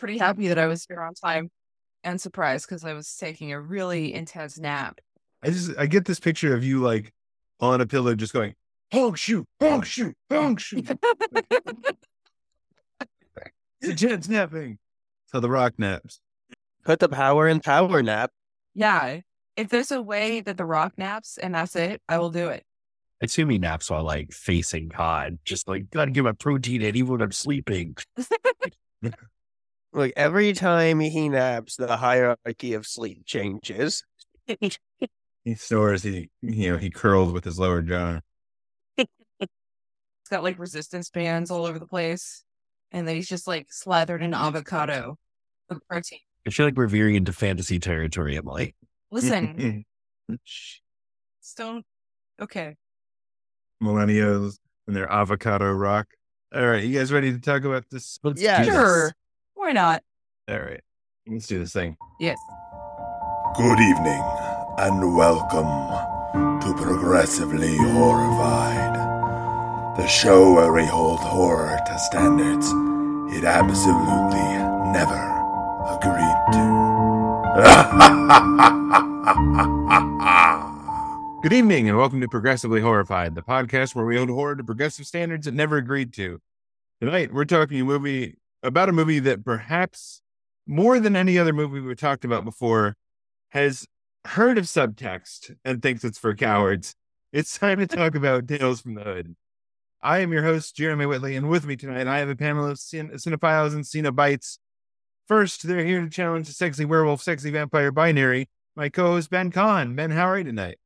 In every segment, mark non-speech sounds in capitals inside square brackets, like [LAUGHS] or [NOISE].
pretty happy that I was here on time and surprised because I was taking a really intense nap. I just I get this picture of you like on a pillow just going, honk shoot, honk shoot, honk shoot. the [LAUGHS] jet's napping. So the rock naps. Put the power in power nap. yeah. If there's a way that the rock naps and that's it, I will do it. I assume he naps while like facing God, just like gotta get my protein in even when I'm sleeping. [LAUGHS] Like every time he naps, the hierarchy of sleep changes. He snores, he you know, he curls with his lower jaw. It's got like resistance bands all over the place. And then he's just like slathered in avocado with protein. I feel like we're veering into fantasy territory, Emily. Listen, [LAUGHS] Stone. Okay. Millennials and their avocado rock. All right, you guys ready to talk about this? Let's Yeah, do this. Sure. Why not? All right. Let's do this thing. Yes. Good evening, and welcome to Progressively Horrified, the show where we hold horror to standards it absolutely never agreed to. [LAUGHS] Good evening and welcome to Progressively Horrified, the podcast where we hold horror to progressive standards it never agreed to. Tonight we're talking a movie about a movie that perhaps more than any other movie we've talked about before has heard of subtext and thinks it's for cowards. It's time to talk about Tales from the Hood. I am your host, Jeremy Whitley, and with me tonight I have a panel of cin- cinephiles and cenobites. First, they're here to challenge the sexy werewolf, sexy vampire binary. My co-host Ben Kahn. Ben, how are you tonight?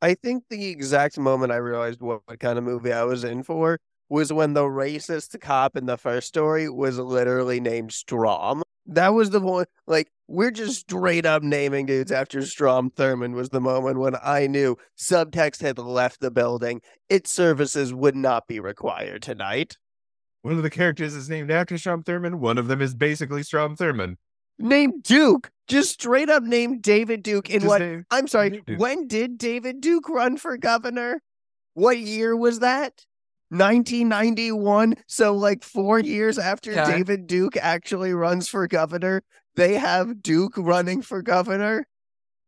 I think the exact moment I realized what, what kind of movie I was in for was when the racist cop in the first story was literally named Strom. That was the point. Like, we're just straight up naming dudes after Strom Thurmond was the moment when I knew subtext had left the building. Its services would not be required tonight. One of the characters is named after Strom Thurmond. One of them is basically Strom Thurmond. Named Duke. Just straight up named David Duke in Just what named- I'm sorry, when did David Duke run for governor? What year was that? 1991. So, like four years after Yeah. David Duke actually runs for governor, they have Duke running for governor.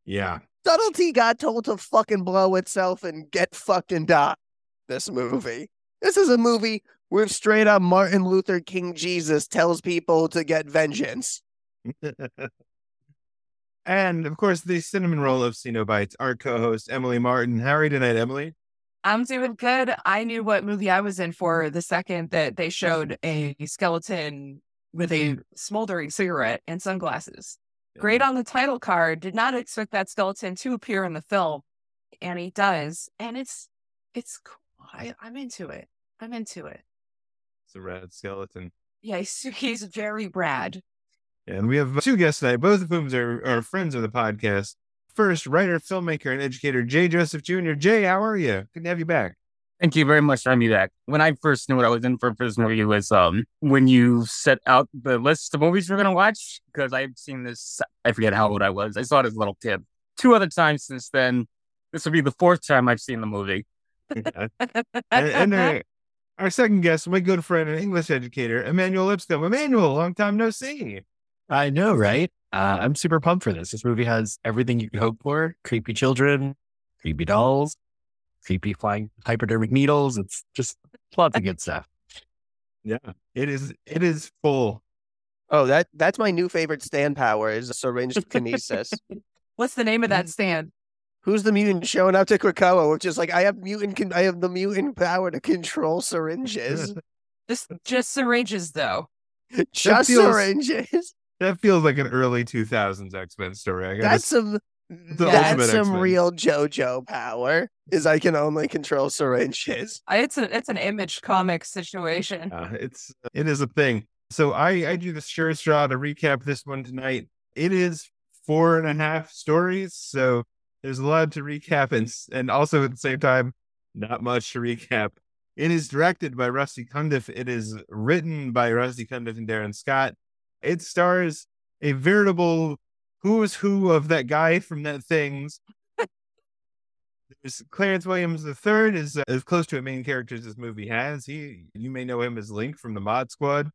Yeah. Subtlety got told to fucking blow itself and get fucked and die. This movie. This is a movie where straight up Martin Luther King Jesus tells people to get vengeance. [LAUGHS] and of course, the cinnamon roll of Cenobites, our co-host Emily Martin. How are you tonight, Emily? I'm doing good. I knew what movie I was in for the second that they showed a skeleton with a smoldering cigarette and sunglasses. Great on the title card. Did not expect that skeleton to appear in the film, and he does, and it's it's cool. I, I'm into it. I'm into it. It's a rad skeleton. Yeah, he's, he's very rad. And we have two guests tonight, both of whom are, are friends of the podcast. First, writer, filmmaker, and educator Jay Joseph Jr. Jay, how are you? Good to have you back. Thank you very much for having me back. When I first knew what I was in for this movie was um when you set out the list of movies we're gonna watch because I've seen this. I forget how old I was. I saw it as a little kid. Two other times since then. This will be the fourth time I've seen the movie. [LAUGHS] and and our, our second guest, my good friend and English educator, Emmanuel Lipscomb. Emmanuel, long time no see. I know, right? Uh, I'm super pumped for this. This movie has everything you could hope for: creepy children, creepy dolls, creepy flying hypodermic needles. It's just lots of good stuff. Yeah, it is. It is full. Oh, that that's my new favorite stand power is syringe kinesis. [LAUGHS] What's the name of that stand? Who's the mutant showing up to Krakoa, which is like I have mutant, con- I have the mutant power to control syringes, Just just syringes though. [LAUGHS] just feels- syringes. That feels like an early 2000s X Men story. I gotta That's some, the that's some X-Men. real JoJo power. Is I can only control syringes. It's a it's an image comic situation. Uh, it's it is a thing. So I I do the sure straw to recap this one tonight. It is four and a half stories, so there's a lot to recap, and and also at the same time, not much to recap. It is directed by Rusty Cundieff. It is written by Rusty Cundieff and Darin Scott. It stars a veritable who is who of that guy from that things. There's Clarence Williams III is uh, as close to a main character as this movie has. He, you may know him as Link from the Mod Squad.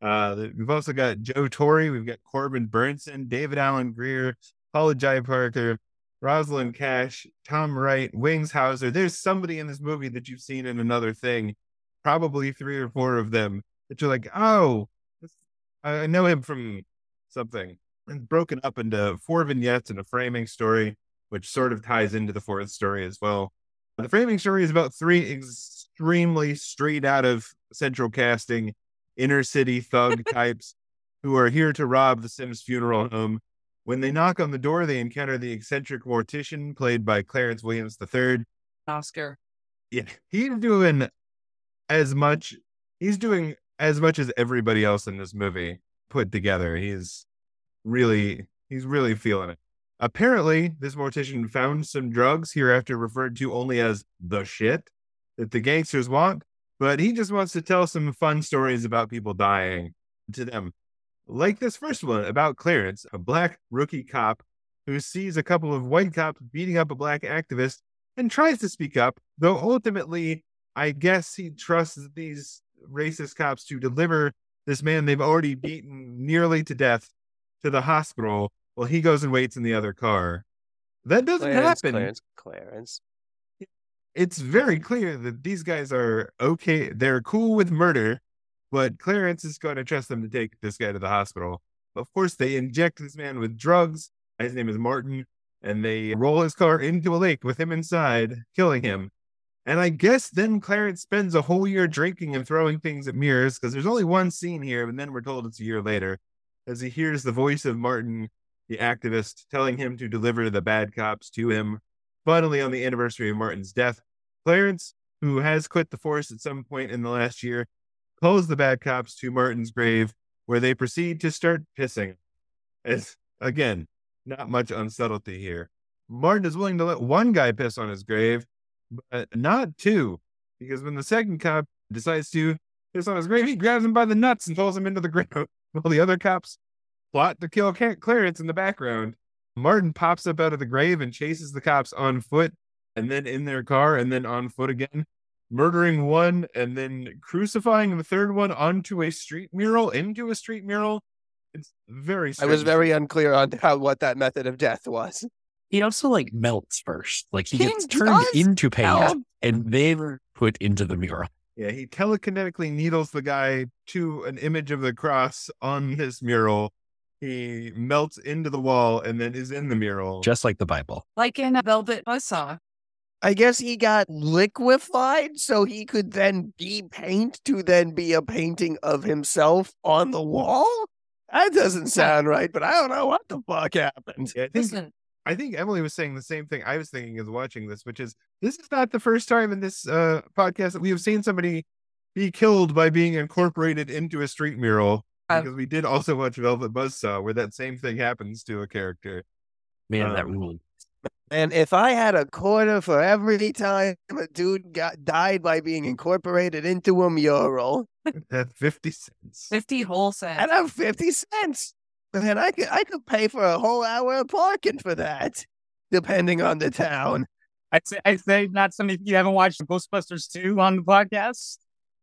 Uh, we've also got Joe Torry, we've got Corbin Bernsen, David Alan Grier, Paula Jai Parker, Rosalind Cash, Tom Wright, Wings Hauser. There's somebody in this movie that you've seen in another thing, probably three or four of them that you're like, oh, I know him from something. And broken up into four vignettes and a framing story, which sort of ties into the fourth story as well. The framing story is about three extremely straight out of central casting inner city thug types [LAUGHS] who are here to rob the Simms funeral home. When they knock on the door, they encounter the eccentric mortician played by Clarence Williams III. Oscar. Yeah, he's doing as much. He's doing as much as everybody else in this movie put together. He's really, he's really feeling it. Apparently, this mortician found some drugs hereafter referred to only as the shit that the gangsters want, but he just wants to tell some fun stories about people dying to them. Like this first one about Clarence, a black rookie cop who sees a couple of white cops beating up a black activist and tries to speak up, though ultimately, I guess he trusts these racist cops to deliver this man they've already beaten nearly to death to the hospital while he goes and waits in the other car. That doesn't Clarence, happen. Clarence, Clarence. It's very clear that these guys are okay. They're cool with murder, but Clarence is going to trust them to take this guy to the hospital. Of course, they inject this man with drugs. His name is Martin, and they roll his car into a lake with him inside, killing him. And I guess then Clarence spends a whole year drinking and throwing things at mirrors because there's only one scene here, and then we're told it's a year later as he hears the voice of Martin, the activist, telling him to deliver the bad cops to him. Finally, on the anniversary of Martin's death, Clarence, who has quit the force at some point in the last year, calls the bad cops to Martin's grave, where they proceed to start pissing. As again, not much unsubtlety here. Martin is willing to let one guy piss on his grave, but not two, because when the second cop decides to piss on his grave, he grabs him by the nuts and throws him into the [LAUGHS] grave. While the other cops plot to kill Clarence in the background. Martin pops up out of the grave and chases the cops on foot and then in their car and then on foot again, murdering one and then crucifying the third one onto a street mural, into a street mural. It's very I was very unclear on how what that method of death was. He also like melts first. Like he King gets turned into paint melt. and then put into the mural. Yeah, he telekinetically needles the guy to an image of the cross on this mural. He melts into the wall and then is in the mural. Just like the Bible. Like in a Velvet Buzzsaw. I guess he got liquefied so he could then be paint to then be a painting of himself on the wall? That doesn't sound right, but I don't know what the fuck happened. Yeah, I think Listen, I think Emily was saying the same thing I was thinking as watching this, which is this is not the first time in this uh, podcast that we have seen somebody be killed by being incorporated into a street mural. Uh, Because we did also watch Velvet Buzzsaw, where that same thing happens to a character. Man, that Um, ruled. And if I had a quarter for every time a dude got died by being incorporated into a mural, [LAUGHS] That's fifty cents. 50 whole cents. I'd have fifty cents. And I could I could pay for a whole hour of parking for that, depending on the town. I'd say, I'd say not something if you haven't watched Ghostbusters 2 on the podcast.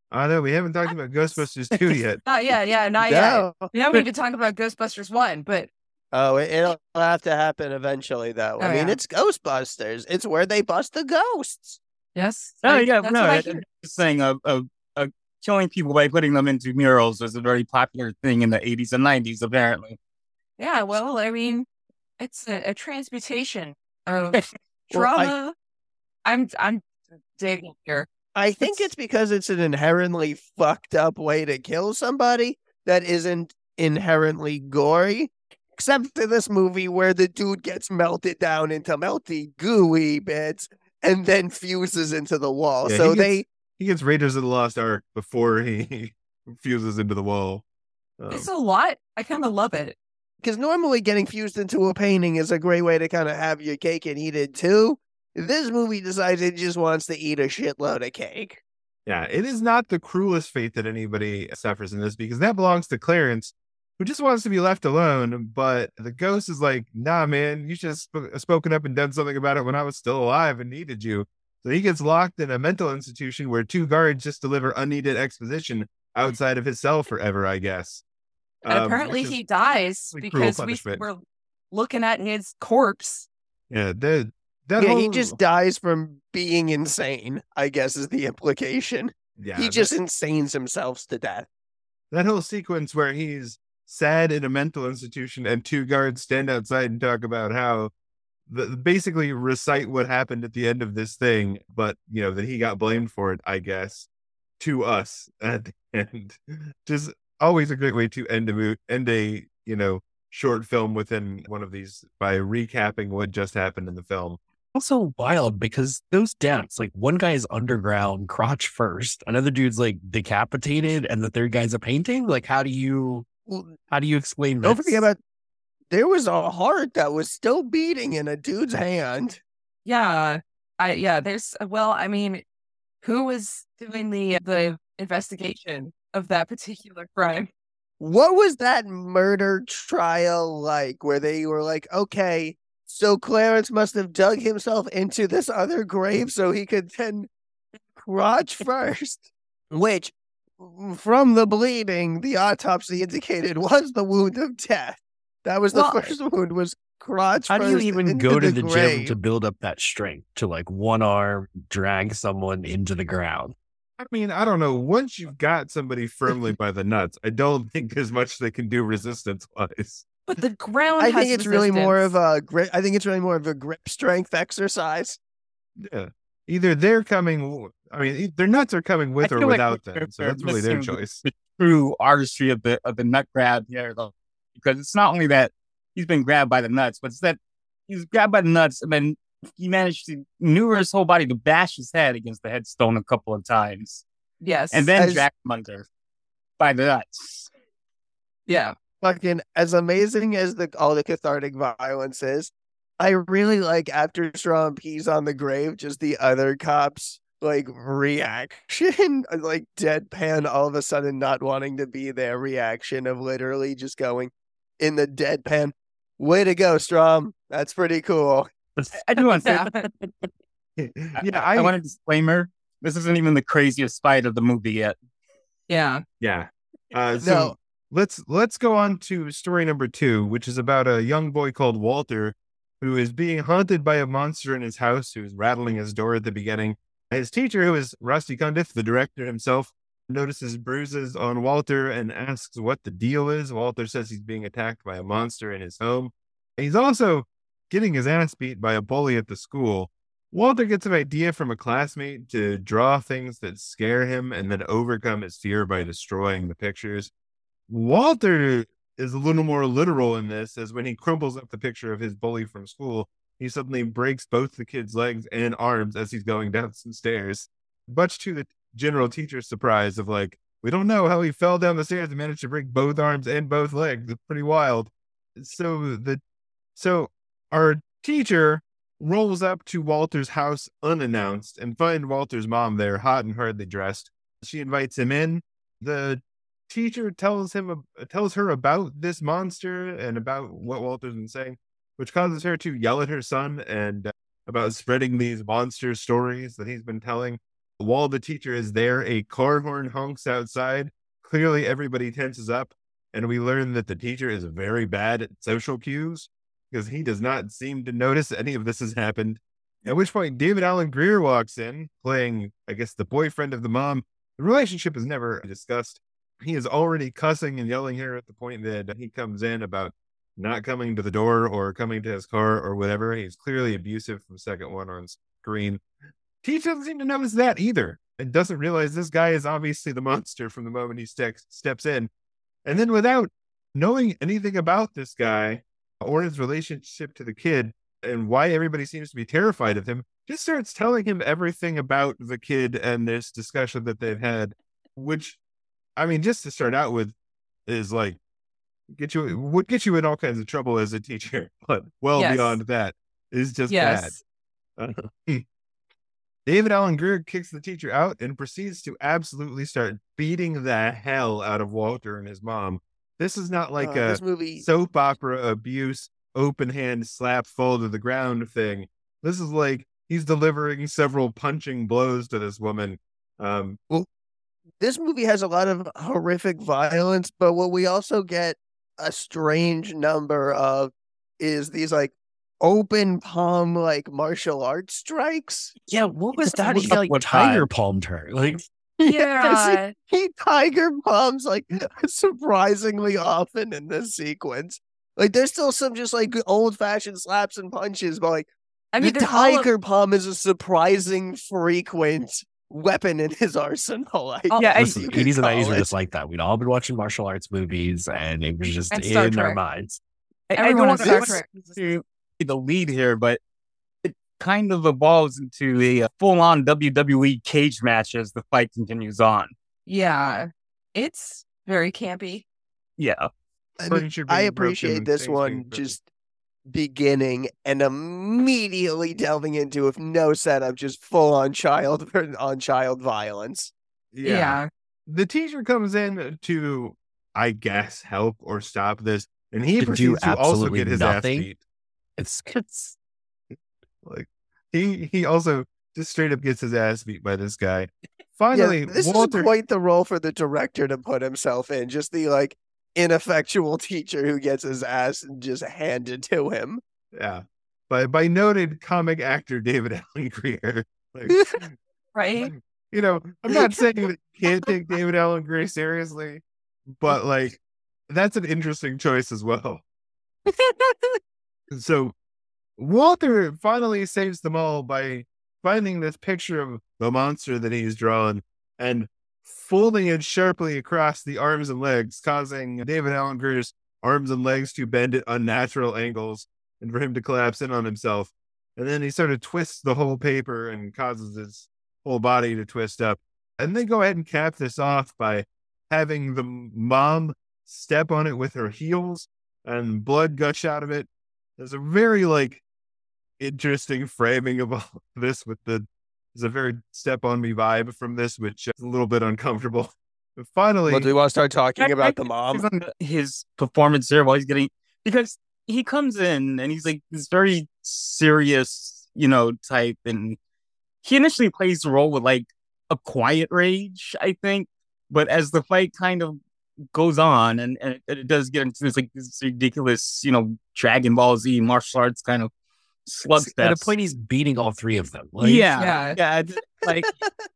I know we haven't talked about Ghostbusters 2 [LAUGHS] yet. Not yet. Yeah, not yet. No. We haven't even talked about Ghostbusters 1, but Oh, it, it'll have to happen eventually, though. I Oh, mean, yeah. it's Ghostbusters. It's where they bust the ghosts. yes. Oh, I- yeah, no, what I I- hear. I'm just saying, uh, uh, killing people by putting them into murals was a very popular thing in the 80s and 90s, apparently. Yeah, well, I mean, it's a, a transmutation of [LAUGHS] Well, I- trauma. I'm I'm digging here. I think It's- it's because it's an inherently fucked up way to kill somebody that isn't inherently gory. Except in this movie where the dude gets melted down into melty, gooey bits and then fuses into the wall. Yeah, so gets- they He gets Raiders of the Lost Ark before he [LAUGHS] fuses into the wall. Um, It's a lot. I kind of love it. because normally getting fused into a painting is a great way to kind of have your cake and eat it too. This movie decides it just wants to eat a shitload of cake. Yeah, it is not the cruelest fate that anybody suffers in this because that belongs to Clarence, who just wants to be left alone. But the ghost is like, nah, man, you should have sp- spoken up and done something about it when I was still alive and needed you. So he gets locked in a mental institution where two guards just deliver unneeded exposition outside of his cell forever, I guess. And Um, apparently he dies because we punishment. were looking at his corpse. yeah, the, that yeah, whole, he just dies from being insane, I guess is the implication. yeah, he that- just insanes himself to death. that whole sequence where he's sad in a mental institution and two guards stand outside and talk about how the, basically recite what happened at the end of this thing, but you know that he got blamed for it, I guess, to us [LAUGHS] at the end. Just always a great way to end a mo- end a you know short film within one of these by recapping what just happened in the film. Also wild because those deaths, like one guy is underground, crotch first, another dude's like decapitated, and the third guy's a painting. Like, how do you how do you explain Don't this? forget about there was a heart that was still beating in a dude's hand. Yeah. I yeah, there's uh, well, I mean, who was doing the uh, the investigation of that particular crime? What was that murder trial like where they were like, okay, so Clarence must have dug himself into this other grave so he could then crotch [LAUGHS] first? Which, mm, from the bleeding, the autopsy indicated was the wound of death. That was the Well, first [LAUGHS] wound was crotch How do you even go to the, gym to build up that strength to like one arm drag someone into the ground? I mean, I don't know. Once you've got somebody firmly by the nuts, I don't [LAUGHS] think there's much they can do resistance wise. But the [LAUGHS] ground I has think it's really more of a grip. I think it's really more of a grip strength exercise. Yeah. Either they're coming, I mean, e- their nuts are coming with I or feel like without they're- them. So that's really their choice. the true artistry of the of the nut grab here, though, because it's not only that he's been grabbed by the nuts, but it's that he's grabbed by the nuts and then he managed to maneuver his whole body to bash his head against the headstone a couple of times, Yes. and then As- drag him under by the nuts. yeah. Fucking as amazing as the all the cathartic violence is, I really like after Strom pees on the grave, just the other cops like reaction, [LAUGHS] like deadpan, all of a sudden not wanting to be there, reaction of literally just going in the deadpan. Way to go, Strom. That's pretty cool. I do want to [LAUGHS] Yeah. yeah, I, I, want a disclaimer. This isn't even the craziest fight of the movie yet. Yeah. yeah. Uh, so No. let's let's go on to story number two, which is about a young boy called Walter who is being haunted by a monster in his house who's rattling his door at the beginning. His teacher, who is Rusty Cundieff, the director himself, notices bruises on Walter and asks what the deal is. Walter says he's being attacked by a monster in his home. He's also getting his ass beat by a bully at the school. Walter gets an idea from a classmate to draw things that scare him and then overcome his fear by destroying the pictures. Walter is a little more literal in this, as when he crumples up the picture of his bully from school, he suddenly breaks both the kid's legs and arms as he's going down some stairs. Much to the general teacher's surprise of like, we don't know how he fell down the stairs and managed to break both arms and both legs. It's pretty wild. So the so our teacher rolls up to Walter's house unannounced and find Walter's mom there, hot and hardly dressed. She invites him in. The teacher tells him tells her about this monster and about what Walter's been saying, which causes her to yell at her son and uh, about spreading these monster stories that he's been telling. While the teacher is there, a car horn honks outside. Clearly, everybody tenses up, and we learn that the teacher is very bad at social cues because he does not seem to notice any of this has happened. At which point, David Alan Grier walks in, playing, I guess, the boyfriend of the mom. The relationship is never discussed. He is already cussing and yelling here at the point that he comes in about not coming to the door or coming to his car or whatever. He's clearly abusive from second one on screen. Teacher doesn't seem to notice that either and doesn't realize this guy is obviously the monster from the moment he steps steps in. And then without knowing anything about this guy or his relationship to the kid and why everybody seems to be terrified of him, just starts telling him everything about the kid and this discussion that they've had, which I mean, just to start out with is like get you would get you in all kinds of trouble as a teacher, [LAUGHS] but well Yes. beyond that is just Yes. [LAUGHS] bad. David Alan Grier kicks the teacher out and proceeds to absolutely start beating the hell out of Walter and his mom. This is not like Uh, a movie. soap opera abuse, open hand slap fall to the ground thing. This is like he's delivering several punching blows to this woman. Um, this movie has a lot of horrific violence, but what we also get a strange number of is these like open palm like martial arts strikes. Yeah, what was that? He like with tiger that? palmed her. Like [LAUGHS] Yeah. he tiger palms like [LAUGHS] surprisingly often in this sequence. Like there's still some just like old fashioned slaps and punches, but like I mean, the there's all of- tiger palm is a surprising frequent weapon in his arsenal. [LAUGHS] Oh, I Oh, Yeah, I- guess listen, you 80s and 90s call were just like that. We'd all been watching martial arts movies and it was just And Star in our Trek. minds. I, I everyone don't in want Star to Trek. to be the lead here, but it kind of evolves into a uh, full-on WWE cage match as the fight continues on. Yeah. It's very campy. Yeah, I, mean, I appreciate this one just beginning and immediately delving into with no setup, just full on child [LAUGHS] on child violence. Yeah. The teacher comes in to, I guess, help or stop this, and he To do proceeds to also get his nothing. ass beat. It's [LAUGHS] it's Like he he also just straight up gets his ass beat by this guy. Finally, yeah, this Walter. is quite the role for the director to put himself in. Just the like ineffectual [LAUGHS] teacher who gets his ass just handed to him. yeah, by by noted comic actor David [LAUGHS] Alan Grier. Like, Right? you know, I'm not saying that you can't take David Alan Grier seriously, but like that's an interesting choice as well. So Walter finally saves them all by finding this picture of the monster that he's drawn and folding it sharply across the arms and legs, causing David Alan Grier's arms and legs to bend at unnatural angles and for him to collapse in on himself. And then he sort of twists the whole paper and causes his whole body to twist up. And they go ahead and cap this off by having the mom step on it with her heels and blood gush out of it. There's a very like interesting framing of [LAUGHS] all this with the there's a very step on me vibe from this, which is a little bit uncomfortable. But finally, Well, do we want to start talking I- I about the mom? He's his performance there while he's getting because he comes in and he's like this very serious, you know, type, and he initially plays the role with like a quiet rage, I think. But as the fight kind of goes on, and, and it, it does get into this like this ridiculous, you know, Dragon Ball Z martial arts kind of slugfest. at a point he's beating all three of them. Like, yeah, Yeah. yeah, like,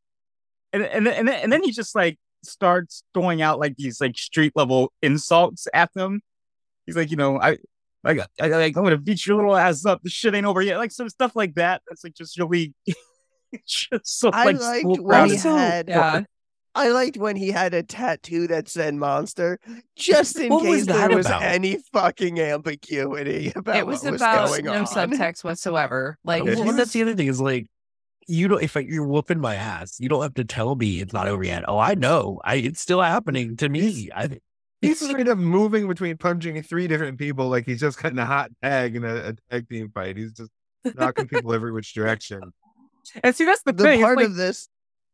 [LAUGHS] and and then, and then and then he just like starts throwing out like these like street level insults at them. He's like, you know, I. Like, I, I, I'm gonna beat your little ass up. The shit ain't over yet. Like some stuff like that. That's like just really, [LAUGHS] just so I like liked school when he crowd. had. Yeah. I liked when he had a tattoo that said monster, just in What was case there was about? any fucking ambiguity [LAUGHS] about it was what was about going no on. [LAUGHS] subtext whatsoever. Like, Yeah, well, he he that's the other thing is like you don't if you're whooping my ass, you don't have to tell me it's not over yet. Oh, I know. I it's still happening to me. I he's straight up moving between punching three different people like he's just cutting a hot tag in a, a tag team fight. He's just knocking people every which direction. And see, that's the, The thing. Part like, of this,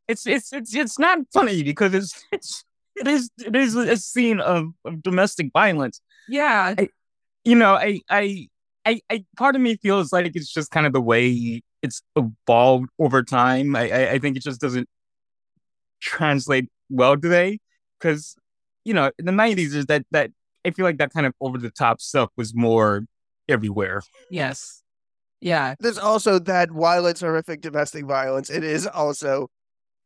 it's it's it's it's not funny because it's [LAUGHS] it's it is it is a scene of, of domestic violence. yeah. You know, I I I I part of me feels like it's just kind of the way it's evolved over time. I I, I think it just doesn't translate well today because you know in the nineties is that that I feel like that kind of over the top stuff was more everywhere. Yes. Yeah. there's also that while it's horrific domestic violence, it is also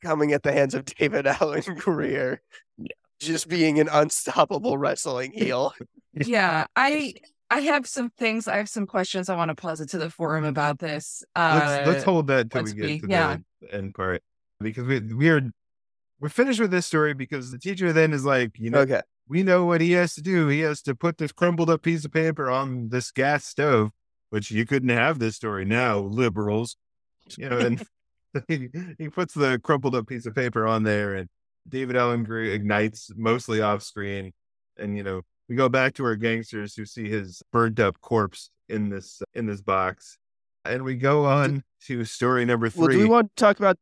coming at the hands of David [LAUGHS] Alan Grier. Yeah. Just being an unstoppable wrestling [LAUGHS] heel. Yeah. I I have some things, I have some questions I want to posit to the forum about this. Uh let's let's hold that till we get we- to yeah. the end part because we we are we're finished with this story because the teacher then is like, you know, Okay. we know what he has to do. He has to put this crumpled up piece of paper on this gas stove, which you couldn't have this story now, liberals. You know, and [LAUGHS] [LAUGHS] he, he puts the crumpled up piece of paper on there, and David Alan Grier ignites mostly off screen. And you know, we go back to our gangsters who see his burnt up corpse in this in this box, and we go on to story number Well, three. do we want to talk about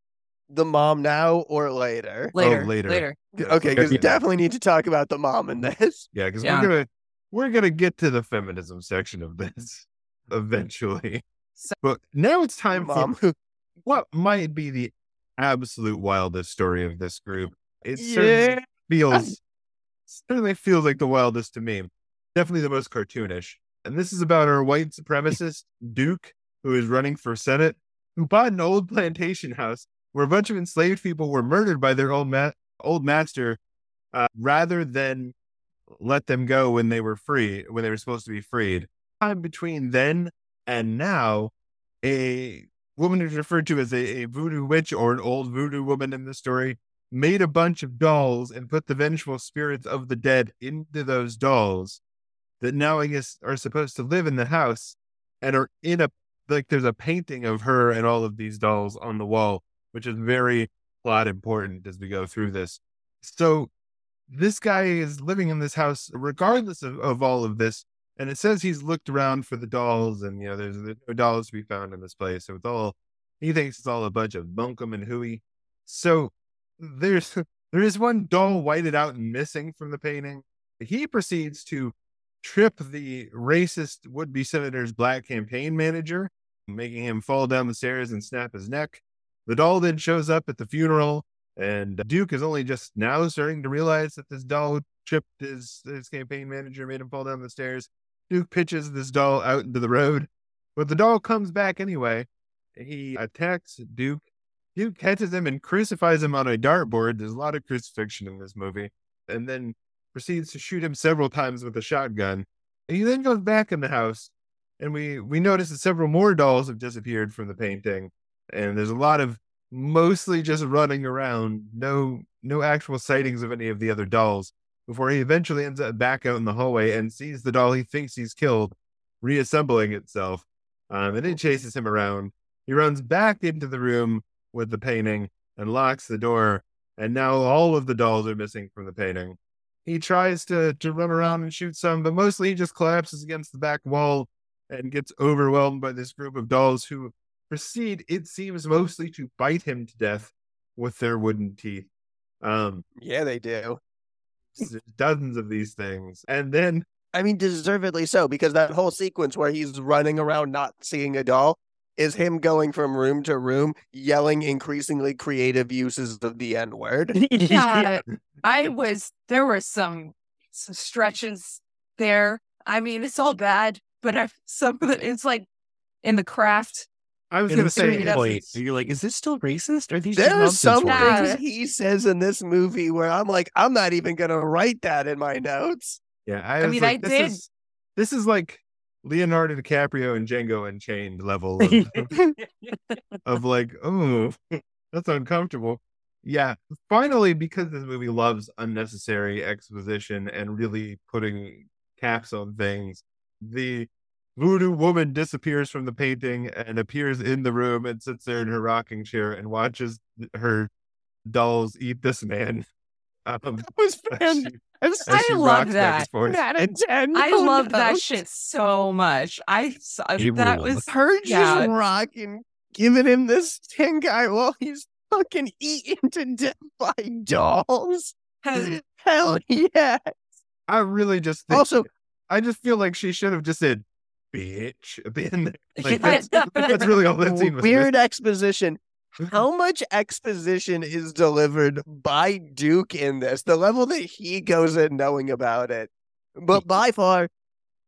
the mom now or later? Oh, later. later. Later. Okay, because we definitely need to talk about the mom in this. Yeah, because Yeah. we're gonna we're gonna get to the feminism section of this [LAUGHS] eventually. So- but now it's time Mom for who what might be the absolute wildest story of this group. It Yeah. certainly feels [LAUGHS] certainly feels like the wildest to me. Definitely the most cartoonish. And this is about our white supremacist Duke, who is running for Senate, who bought an old plantation house where a bunch of enslaved people were murdered by their old ma- old master, uh, rather than let them go when they were free, when they were supposed to be freed. Time between then and now, a woman is referred to as a, a voodoo witch or an old voodoo woman in the story made a bunch of dolls and put the vengeful spirits of the dead into those dolls that now I guess are supposed to live in the house and are in a like there's a painting of her and all of these dolls on the wall, which is very plot important as we go through this. So this guy is living in this house regardless of, of all of this. And it says he's looked around for the dolls and you know there's, no dolls to be found in this place. So it's all he thinks it's all a bunch of bunkum and hooey. So there's [LAUGHS] there is one doll whited out and missing from the painting. He proceeds to trip the racist would-be senator's black campaign manager, making him fall down the stairs and snap his neck. The doll then shows up at the funeral, and Duke is only just now starting to realize that this doll tripped his his campaign manager, made him fall down the stairs. Duke pitches this doll out into the road, but the doll comes back anyway. He attacks Duke Duke catches him and crucifies him on a dartboard. There's a lot of crucifixion in this movie. And then proceeds to shoot him several times with a shotgun. He then goes back in the house, and we we notice that several more dolls have disappeared from the painting. And there's a lot of mostly just running around, no no actual sightings of any of the other dolls. Before he eventually ends up back out in the hallway and sees the doll he thinks he's killed reassembling itself. Um, and it chases him around. He runs back into the room with the painting and locks the door. And now all of the dolls are missing from the painting. He tries to, to run around and shoot some, but mostly he just collapses against the back wall and gets overwhelmed by this group of dolls who proceed, it seems, mostly to bite him to death with their wooden teeth. Um, Yeah, they do. There's [LAUGHS] dozens of these things. And then I mean, deservedly so, because that whole sequence where he's running around not seeing a doll is him going from room to room, yelling increasingly creative uses of the N word. [LAUGHS] Yeah, I [LAUGHS] was. There were some, some stretches there. I mean, it's all bad, but I've, some of it, it's like in the craft. I was In going a to say, point, you're like, is this still racist? Are these just There are some words? Things he says in this movie where I'm like, I'm not even going to write that in my notes. yeah, I, I mean, like, I this did- Is, this is like Leonardo DiCaprio and Django Unchained level of, [LAUGHS] of like, oh, that's uncomfortable. Yeah. Finally, because this movie loves unnecessary exposition and really putting caps on things, the voodoo woman disappears from the painting and appears in the room and sits there in her rocking chair and watches her dolls eat this man. [LAUGHS] Um, That was as she- fantastic. as I [LAUGHS] love that. and forth. Out of 10. I Oh, love no. that shit so much. I saw It that ruled. was Her just Yeah. rocking, giving him this stink guy while he's fucking eaten to death by dolls. Hell [LAUGHS] yeah. I really just think, Also, I just feel like she should have just said bitch at the end. Like that's, [LAUGHS] that's really all that scene was. weird exposition. [LAUGHS] How much exposition is delivered by Duke in this? The level that he goes in knowing about it. But by far,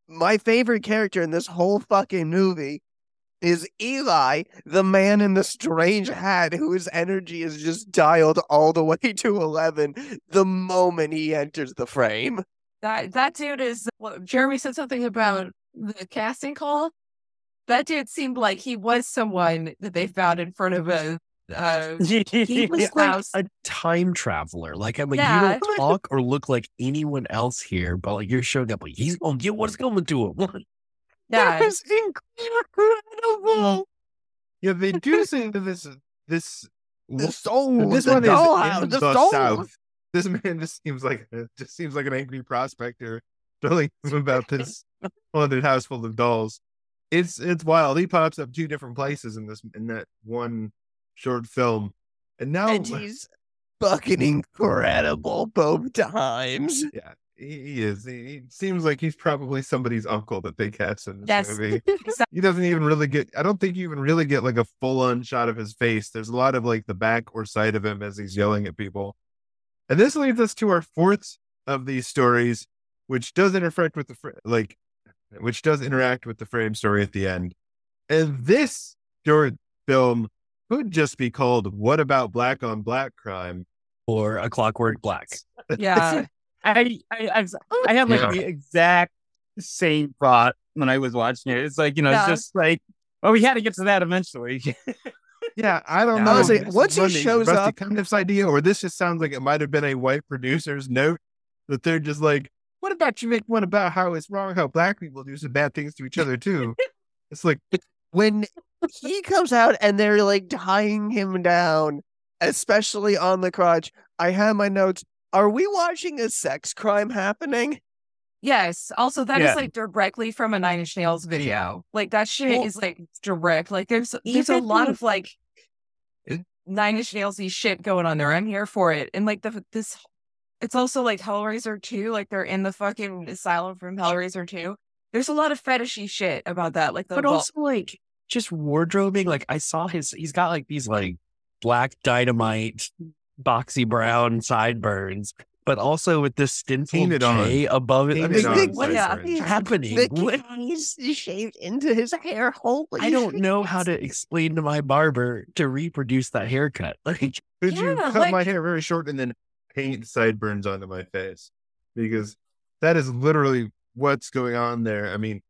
my favorite character in this whole fucking movie is Eli, the man in the strange hat whose energy is just dialed all the way to 11 the moment he enters the frame. that that dude is. What, Jeremy said something about the casting call. That dude seemed like he was someone that they found in front of a. Uh, He was was like house. a time traveler. Like I'm like, Yeah. you don't talk or look like anyone else here, but like you're showing up like he's gonna get what's coming to him. yeah, That was incredible. Yeah, they do seem to this this The soul, this the one is dollhouse, in the, the soul. south. This man just seems like just seems like an angry prospector telling him about this haunted house full of dolls. It's it's wild. He pops up two different places in this in that one short film, and now And he's fucking incredible both times. yeah, he, is. He, he seems like he's probably somebody's uncle that they cast in this Yes. movie. [LAUGHS] he doesn't even really get i don't think you even really get like a full-on shot of his face there's a lot of like the back or side of him as he's yelling at people And this leads us to our fourth of these stories, which does interact with the fr- like, which does interact with the frame story at the end. And this short film could just be called "What About Black on Black Crime?" Or a Clockwork Black. [LAUGHS] Yeah. I I I, was- I had like Yeah. the exact same thought when I was watching it. It's like you know, Yeah. it's just like, well, we had to get to that eventually. [LAUGHS] Yeah, I don't Yeah. know. Honestly, if this once is he Rusty- shows Rusty up- Cundieff's idea, or this just sounds like it might have been a white producer's note that they're just like, "What about you make one about how it's wrong how black people do some bad things to each other too?" it's like, when he comes out and they're like tying him down, especially on the crotch. I have my notes. Are we watching a sex crime happening? Yes. Also, that is Yeah. like directly from a Nine Inch Nails video. Like that shit Well, is like direct. Like there's there's a lot of like Nine Inch Nailsy shit going on there. I'm here for it. And like the this, it's also like Hellraiser 2. Like they're in the fucking asylum from Hellraiser 2. There's a lot of fetishy shit about that. Like the but well- also like just wardrobing. Like I saw his, he's got like these like black dynamite, boxy brown sideburns, but also with this stinful Painted on. K above it. I mean, on what is happening? The What- keys shaved into his hair. Holy I don't shit. know how to explain to my barber to reproduce that haircut. [LAUGHS] Like, could you Yeah, cut my hair very short and then paint sideburns onto my face? Because that is literally what's going on there. I mean,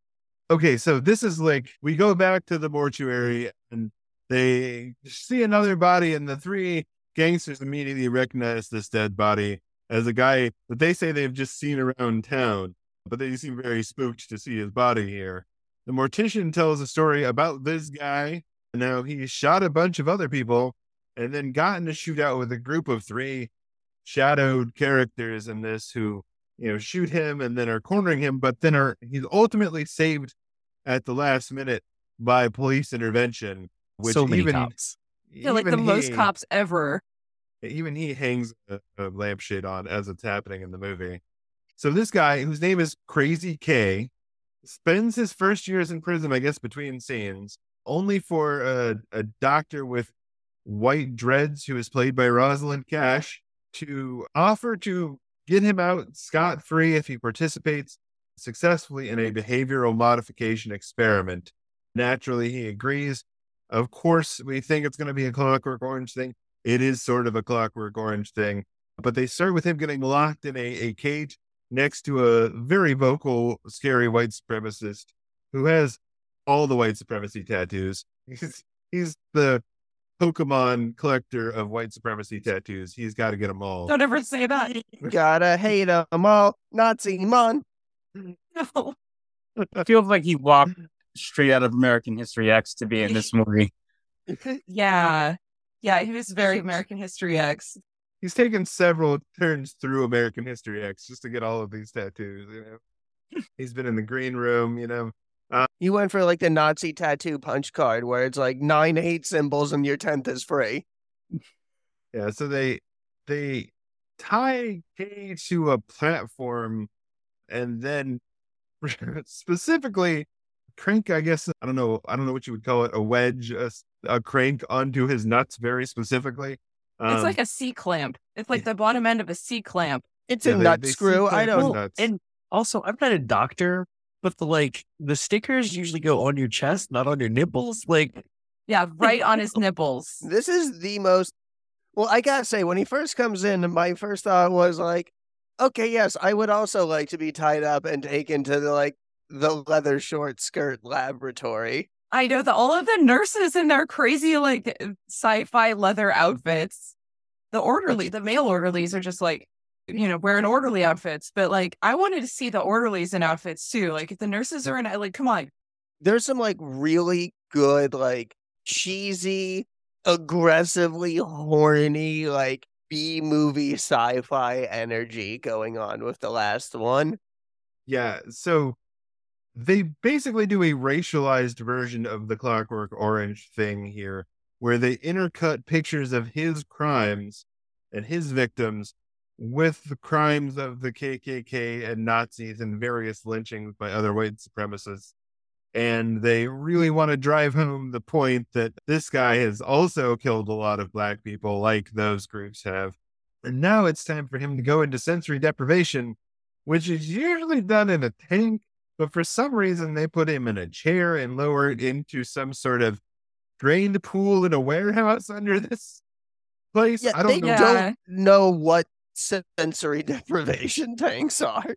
okay, so this is like we go back to the mortuary and they see another body, and the three gangsters immediately recognize this dead body as a guy that they say they've just seen around town, but they seem very spooked to see his body here. The mortician tells a story about this guy. Now he shot a bunch of other people and then got in a shootout with a group of three shadowed characters in this who, you know, shoot him and then are cornering him, but then are he's ultimately saved at the last minute by police intervention. Which so many even, cops. yeah, like the even most cops ever. even he hangs a, a lampshade on as it's happening in the movie. So this guy, whose name is Crazy K, spends his first years in prison, I guess, between scenes, only for a, a doctor with white dreads, who is played by Rosalind Cash, to offer to get him out scot free if he participates successfully in a behavioral modification experiment. Naturally, he agrees. Of course, we think it's going to be a Clockwork Orange thing it is sort of a clockwork orange thing. But they start with him getting locked in a, a cage next to a very vocal, scary white supremacist who has all the white supremacy tattoos. [LAUGHS] He's, he's the Pokemon collector of white supremacy tattoos. He's got to get them all. Don't ever say that. Gotta hate them all. Nazi mon. No. it feels like he walked straight out of American History X to be in this [LAUGHS] movie. Yeah. Yeah, he was very American History X. He's taken several turns through American History X just to get all of these tattoos. You know, [LAUGHS] he's been in the green room. You know, You went for like the Nazi tattoo punch card where it's like nine hate symbols and your tenth is free. Yeah, so they they tie K to a platform and then [LAUGHS] specifically crank, I guess I don't know, I don't know what you would call it, a wedge, a crank onto his nuts very specifically. It's Um, like a C clamp. It's like the bottom end of a C clamp. It's yeah, a they- nut they screw. I C-clamp don't. his Well, and also, I'm not a doctor, but the like the stickers usually go on your chest, not on your nipples. Like, Yeah, [LAUGHS] right on his nipples. This is the most. Well, I gotta say, when he first comes in, my first thought was like, okay, yes, I would also like to be tied up and taken to the like the leather short skirt laboratory. I know that all of the nurses in their crazy like sci-fi leather outfits. The orderly, the male orderlies are just like, you know, wearing orderly outfits. But like, I wanted to see the orderlies in outfits too. Like, if the nurses are in, like, come on, There's some like really good, like cheesy, aggressively horny, like B movie sci-fi energy going on with the last one. Yeah, so they basically do a racialized version of the Clockwork Orange thing here, where they intercut pictures of his crimes and his victims with the crimes of the KKK and Nazis and various lynchings by other white supremacists. And they really want to drive home the point that this guy has also killed a lot of black people, like those groups have. And now it's time for him to go into sensory deprivation, which is usually done in a tank. But for some reason, they put him in a chair and lower it into some sort of drained pool in a warehouse [LAUGHS] under this place. Yeah, I don't know. Don't know what sensory [LAUGHS] deprivation tanks are.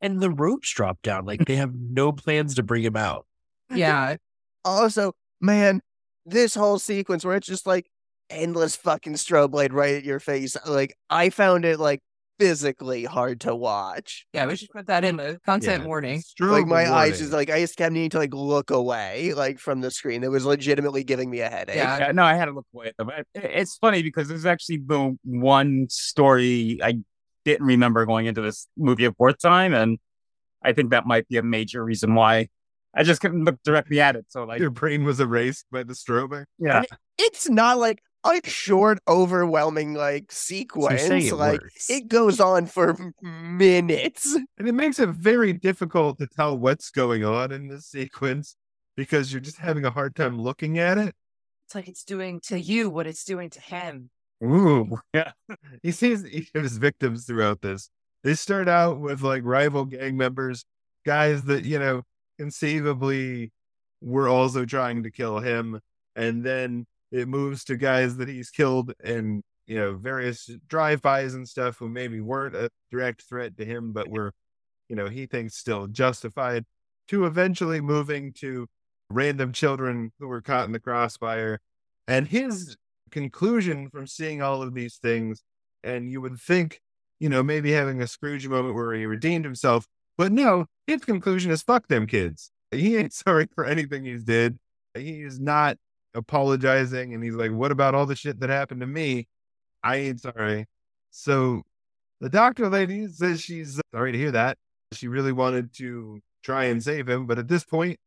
And the ropes drop down. Like they have no plans to bring him out. Yeah. [LAUGHS] Also, man, this whole sequence where it's just like endless fucking strobe light right at your face, like I found it like physically hard to watch. Yeah. We should put that in the content Yeah, warning. strobe like my eyes warning. just like I just kept needing to like look away like from the screen. It was legitimately giving me a headache. Yeah. Yeah, no, I had to look away. It's funny because there's actually the one story I didn't remember going into this movie a fourth time, and I think that might be a major reason why I just couldn't look directly at it. So like, Your brain was erased by the strobe. yeah, It's not like a short, overwhelming like sequence. say it like works. it goes on for minutes. [LAUGHS] And it makes it very difficult to tell what's going on in this sequence because you're just having a hard time looking at it. It's like it's doing to you what it's doing to him. ooh, [LAUGHS] yeah, He sees each of his victims throughout this. They start out with like rival gang members, guys that, you know, conceivably were also trying to kill him. And then it moves to guys that he's killed in, you know, various drive-bys and stuff who maybe weren't a direct threat to him, but mm-hmm. were, you know, he thinks still justified, to eventually moving to random children who were caught in the crossfire. And his conclusion from seeing all of these things, and you would think, you know, maybe having a Scrooge moment where he redeemed himself, but no, his conclusion is fuck them kids. He ain't [LAUGHS] sorry for anything he's did. He is not apologizing, and he's like, what about all the shit that happened to me? I ain't sorry. So the doctor lady says she's uh, sorry to hear that. She really wanted to try and save him, but at this point,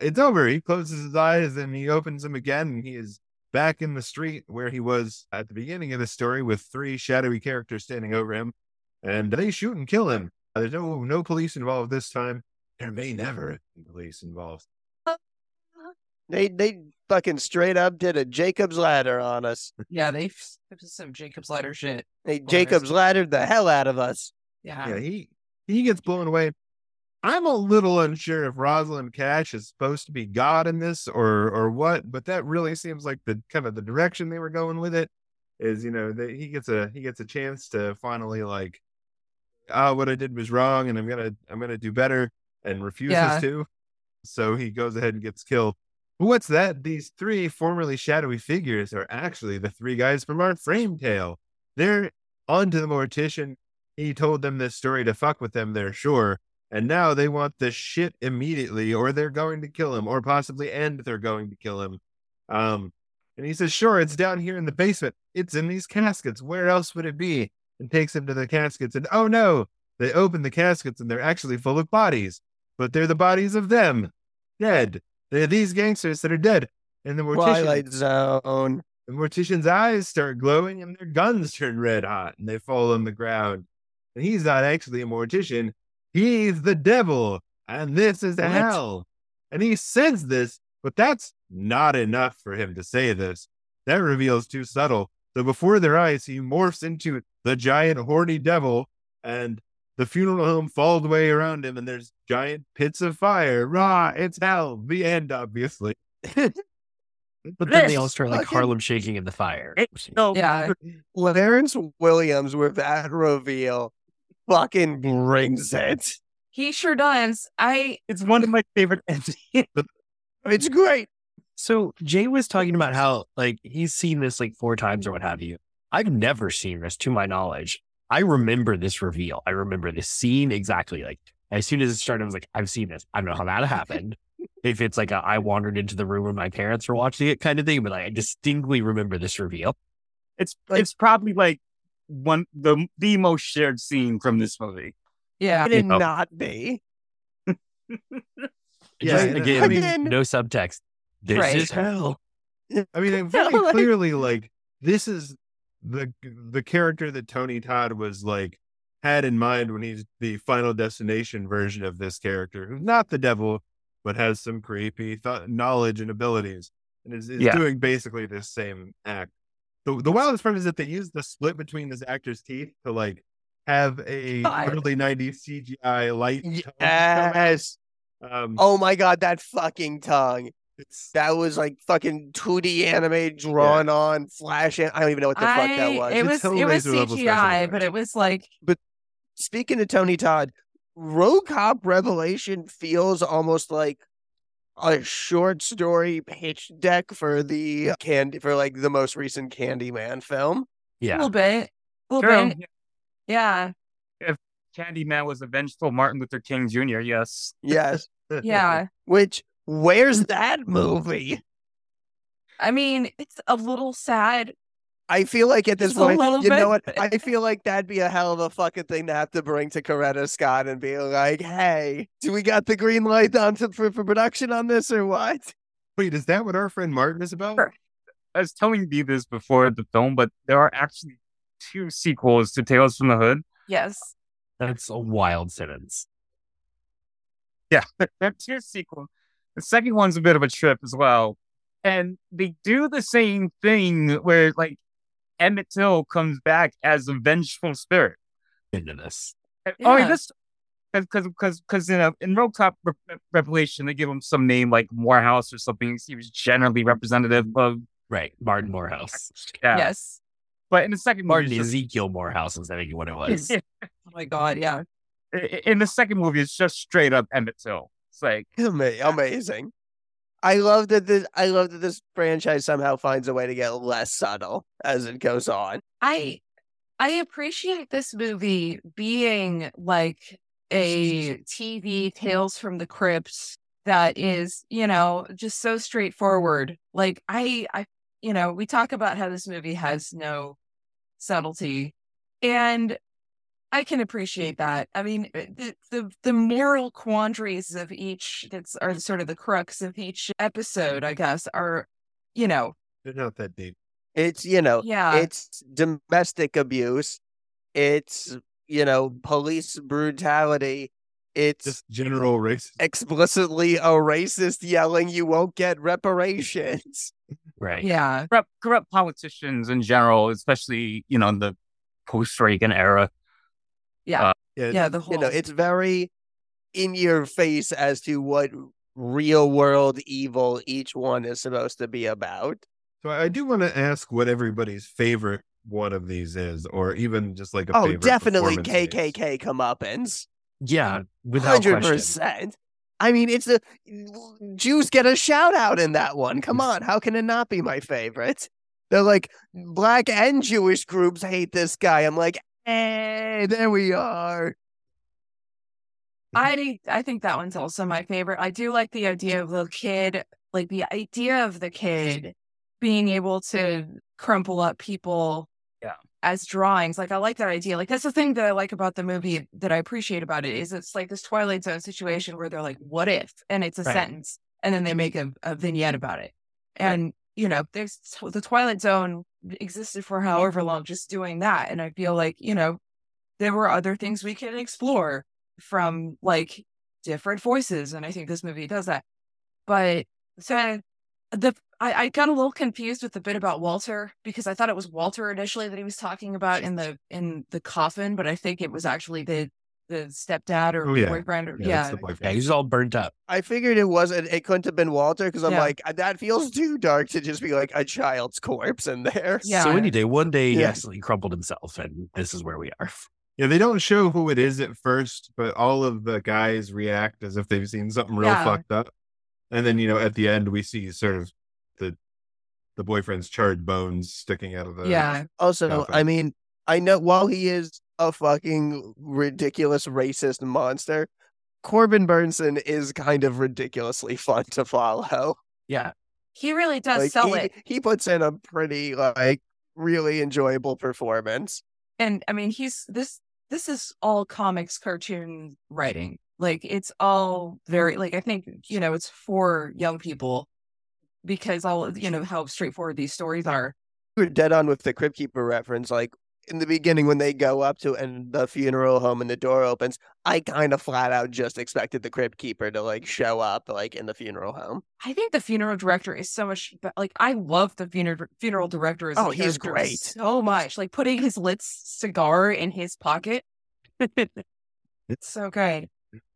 it's over. He closes his eyes and he opens them again, and he is back in the street where he was at the beginning of the story with three shadowy characters standing over him, and they shoot and kill him. There's no no police involved this time. There may never be police involved. They they fucking straight up did a Jacob's ladder on us. Yeah. They f- this some Jacob's ladder shit. They Jacob's laddered the hell out of us. Yeah. Yeah, he he gets blown away. I'm a little unsure if Rosalind Cash is supposed to be God in this or or what, but that really seems like the kind of the direction they were going with it. Is you know that he gets a he gets a chance to finally like, oh, what I did was wrong, and I'm gonna I'm gonna do better, and refuses Yeah. to. So he goes ahead and gets killed. What's that? These three formerly shadowy figures are actually the three guys from our frame tale. They're onto the mortician. He told them this story to fuck with them, they're sure. And now they want the shit immediately, or they're going to kill him, or possibly end they're going to kill him. Um, and he says, Sure, it's down here in the basement. It's in these caskets. Where else would it be? And takes him to the caskets. And oh no, they open the caskets and they're actually full of bodies, but they're the bodies of them, dead. They're these gangsters that are dead. And the mortician, Twilight Zone. the mortician's eyes start glowing and their guns turn red hot and they fall on the ground. And he's not actually a mortician, he's the devil. And this is What? hell. And he says this, but that's not enough for him to say this. That reveals too subtle. So before their eyes, he morphs into the giant horny devil, and the funeral home falls away around him, and there's giant pits of fire. Rah, it's hell. The end, obviously. [LAUGHS] But then they all start like fucking- Harlem shaking in the fire. it's so Yeah. [LAUGHS] Clarence Williams with that reveal fucking brings it. He sure does. I It's one of my favorite [LAUGHS] endings. It's great. So Jay was talking about how like he's seen this like four times or what have you. I've never seen this to my knowledge. I remember this reveal. I remember this scene exactly. Like as soon as it started, I was like, I've seen this. I don't know how that happened. if it's like a, I wandered into the room when my parents were watching it kind of thing, but like, I distinctly remember this reveal. It's it's probably like one the the most shared scene from this movie. yeah. It did know. not be. [LAUGHS] Yeah, Just, and- again, I mean- no subtext. This Right. is hell. I mean, it [LAUGHS] very Like- clearly, like this is the the character that Tony Todd was like had in mind when he's the Final Destination version of this character, who's not the devil, but has some creepy th- knowledge and abilities, and is, is Yeah. doing basically this same act. the the wildest part is that they used the split between this actor's teeth to like have a God. early '90s CGI light. tone. Yes. Um, Oh my god, that fucking tongue. it's That was like fucking 2D anime drawn on flash. an- I don't even know what the fuck that was. It was it was laser level special CGI, but it was like Speaking to Tony Todd, Rogue Cop Revelation feels almost like a short story pitch deck for the candy for like the most recent Candyman film. Yeah, a Yeah. little bit, a little True. bit. Yeah, Candyman was a vengeful Martin Luther King Jr. Yes. Yes. [LAUGHS] yeah. Which where's that movie? I mean, it's a little sad. I feel like at this Just point, little you know what? I [LAUGHS] feel like that'd be a hell of a fucking thing to have to bring to Coretta Scott and be like, "Hey, do we got the green light on to, for, for production on this or what?" wait, is that what our friend Martin is about? Sure. I was telling you this before the film, but there are actually two sequels to Tales from the Hood. Yes. That's a wild sentence. Yeah, [LAUGHS] there are two sequels. The second one's a bit of a trip as well. And they do the same thing where, like, Emmett Till comes back as a vengeful spirit. Into this. And- Oh, Yeah. yeah, this because because because in a in Rogue Cop Re- Re- Revelation they give him some name like Morehouse or something. He was generally representative of Right. Martin Morehouse. [LAUGHS] yeah. Yes. But in the second movie, Martin just- Ezekiel Morehouse is I think what it was. [LAUGHS] Oh my god. Yeah. i- i- in the second movie, it's just straight up Emmett Till. It's like [LAUGHS] Amazing. I love that this. I love that this franchise somehow finds a way to get less subtle as it goes on. I I appreciate this movie being like a TV Tales from the Crypt that is, you know, just so straightforward. Like I I you know, we talk about how this movie has no subtlety and I can appreciate that. I mean, uh, the the, the moral quandaries of each that's are sort of the crux of each episode, I guess, are you know, They're not that deep. It's you know, yeah. it's domestic abuse. It's you know, police brutality. It's Just general racism. explicitly a racist yelling, "You won't get reparations." Right. yeah. corrupt, corrupt politicians in general, especially you know in the post Reagan era. Uh, yeah. Yeah, Yeah, the whole you know, it's very in your face as to what real world evil each one is supposed to be about. So I do want to ask what everybody's favorite one of these is, or even just like a Oh, favorite definitely performance is. KKK comeuppance. Yeah. Without Hundred question. percent. I mean, it's a Jews get a shout out in that one. Come on, how can it not be my favorite? They're like black and Jewish groups hate this guy. I'm like, hey, there we are. I I think that one's also my favorite. I do like the idea of the kid, like the idea of the kid being able to crumple up people Yeah. as drawings. Like I like that idea. Like that's the thing that I like about the movie that I appreciate about it is it's like this Twilight Zone situation where they're like, what if? And it's a Right. sentence. And then they make a, a vignette about it. And you know, there's the Twilight Zone existed for however mm-hmm. long just doing that. And I feel mm-hmm. like, you know, there were other things we can explore from like different voices. And I think this movie does that. But so the I, I got a little confused with the bit about Walter because I thought it was Walter initially that he was talking about in the in the coffin, but I think it was actually the the stepdad or Oh, yeah. boyfriend or Yeah, yeah. the boyfriend. he's all burnt up. I figured it wasn't. It couldn't have been Walter because I'm Yeah. like, that feels too dark to just be like a child's corpse in there. Yeah. So any day, one day he Yeah. accidentally crumpled himself, and this is where we are. Yeah, they don't show who it is at first, but all of the guys react as if they've seen something real Yeah. fucked up. And then, you know, at the end we see sort of the the boyfriend's charred bones sticking out of the yeah. Also, Coffin. I mean, I know while he is a fucking ridiculous racist monster, Corbin Bernsen is kind of ridiculously [LAUGHS] fun to follow. Yeah. He really does Like sell he, it. he puts in a pretty like really enjoyable performance. And I mean he's this this is all comics cartoon writing. Like it's all very like I think, you know, it's for young people because all you know how straightforward these stories are. You were dead on with the Crypt Keeper reference. Like in the beginning when they go up to and the funeral home and the door opens, I kind of flat out just expected the crypt keeper to like show up like in the funeral home. I think the funeral director is so much be- like I love the funeral funeral director as Oh, he's great. so much. Like putting his lit cigar in his pocket. [LAUGHS] it's so good.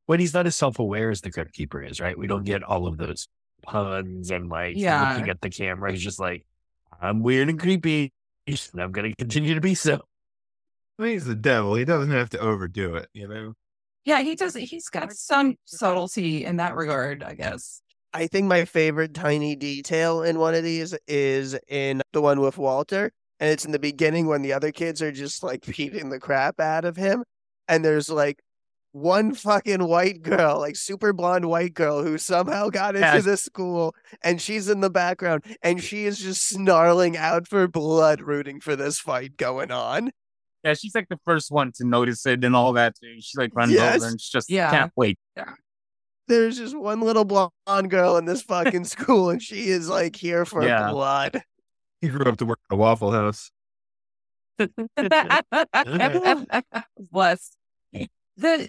when he's not as self aware as the crypt keeper is, right? We don't get all of those puns and like Yeah. looking at the camera. He's just like, I'm weird and creepy, [LAUGHS] and I'm gonna continue to be so. I mean, he's the devil. He doesn't have to overdo it, you know? Yeah, he does. He's got some subtlety in that regard, I guess. I think my favorite tiny detail in one of these is in the one with Walter. And it's in the beginning when the other kids are just like [LAUGHS] beating the crap out of him. And there's like one fucking white girl, like super blonde white girl who somehow got into Yes. the school and she's in the background and she is just snarling out for blood, rooting for this fight going on. Yeah, she's like the first one to notice it and all that. Too. She like runs Yes. over and she just Yeah. can't wait. There's just one little blonde girl in this fucking [LAUGHS] school and she is like here for Yeah. blood. He grew up to work at a Waffle House. [LAUGHS] Bless. The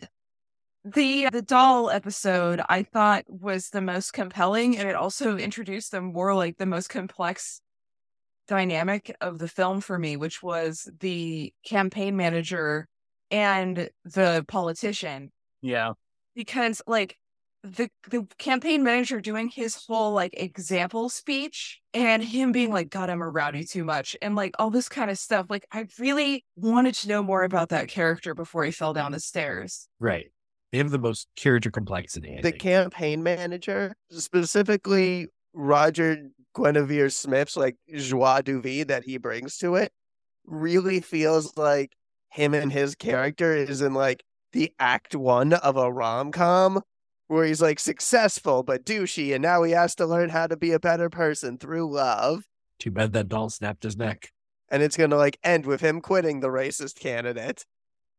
the the doll episode I thought was the most compelling and it also introduced the more like the most complex dynamic of the film for me, which was the campaign manager and the politician. Yeah. Because like the the campaign manager doing his whole like example speech and him being like, God, I'm a rowdy too much, and like all this kind of stuff. Like I really wanted to know more about that character before he fell down the stairs. Right. They have the most character complexity. I the think. campaign manager, specifically Roger Guenveur Smith's like joie de vie that he brings to it, really feels like him and his character is in like the act one of a rom com where he's like successful but douchey, and now he has to learn how to be a better person through love. Too bad that doll snapped his neck. And it's gonna like end with him quitting the racist candidate.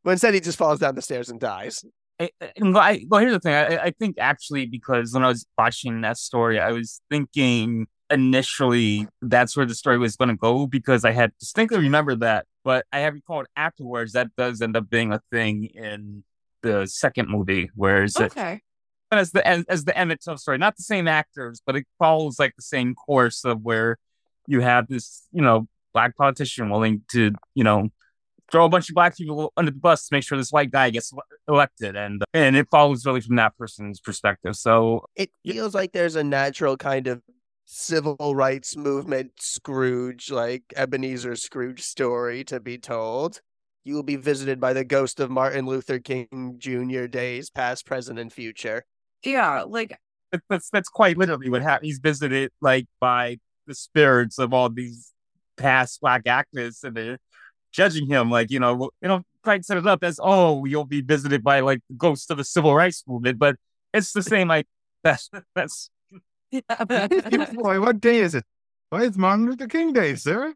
But instead, he just falls down the stairs and dies. I, I- well, here's the thing. I, I think actually because when I was watching that story, I was thinking initially that's where the story was going to go because I had distinctly remembered that, but I have recalled afterwards that does end up being a thing in the second movie, whereas it, Okay. As the as, as the Emmett Till story, not the same actors, but it follows like the same course of where you have this, you know, black politician willing to, you know, throw a bunch of black people under the bus to make sure this white guy gets elected, and and it follows really from that person's perspective. So it feels like there's a natural kind of civil rights movement Scrooge, like Ebenezer Scrooge story to be told. You will be visited by the ghost of Martin Luther King Jr. days, past, present, and future. Yeah, like that- that's that's quite literally what happened. He's visited like by the spirits of all these past black activists, and they're judging him. Like you know, you know, try to set it up as oh, you'll be visited by like the ghost of the civil rights movement, but it's the same. Like [LAUGHS] that's that's Boy, [LAUGHS] what day is it? Why, is Martin Luther King Day, sir.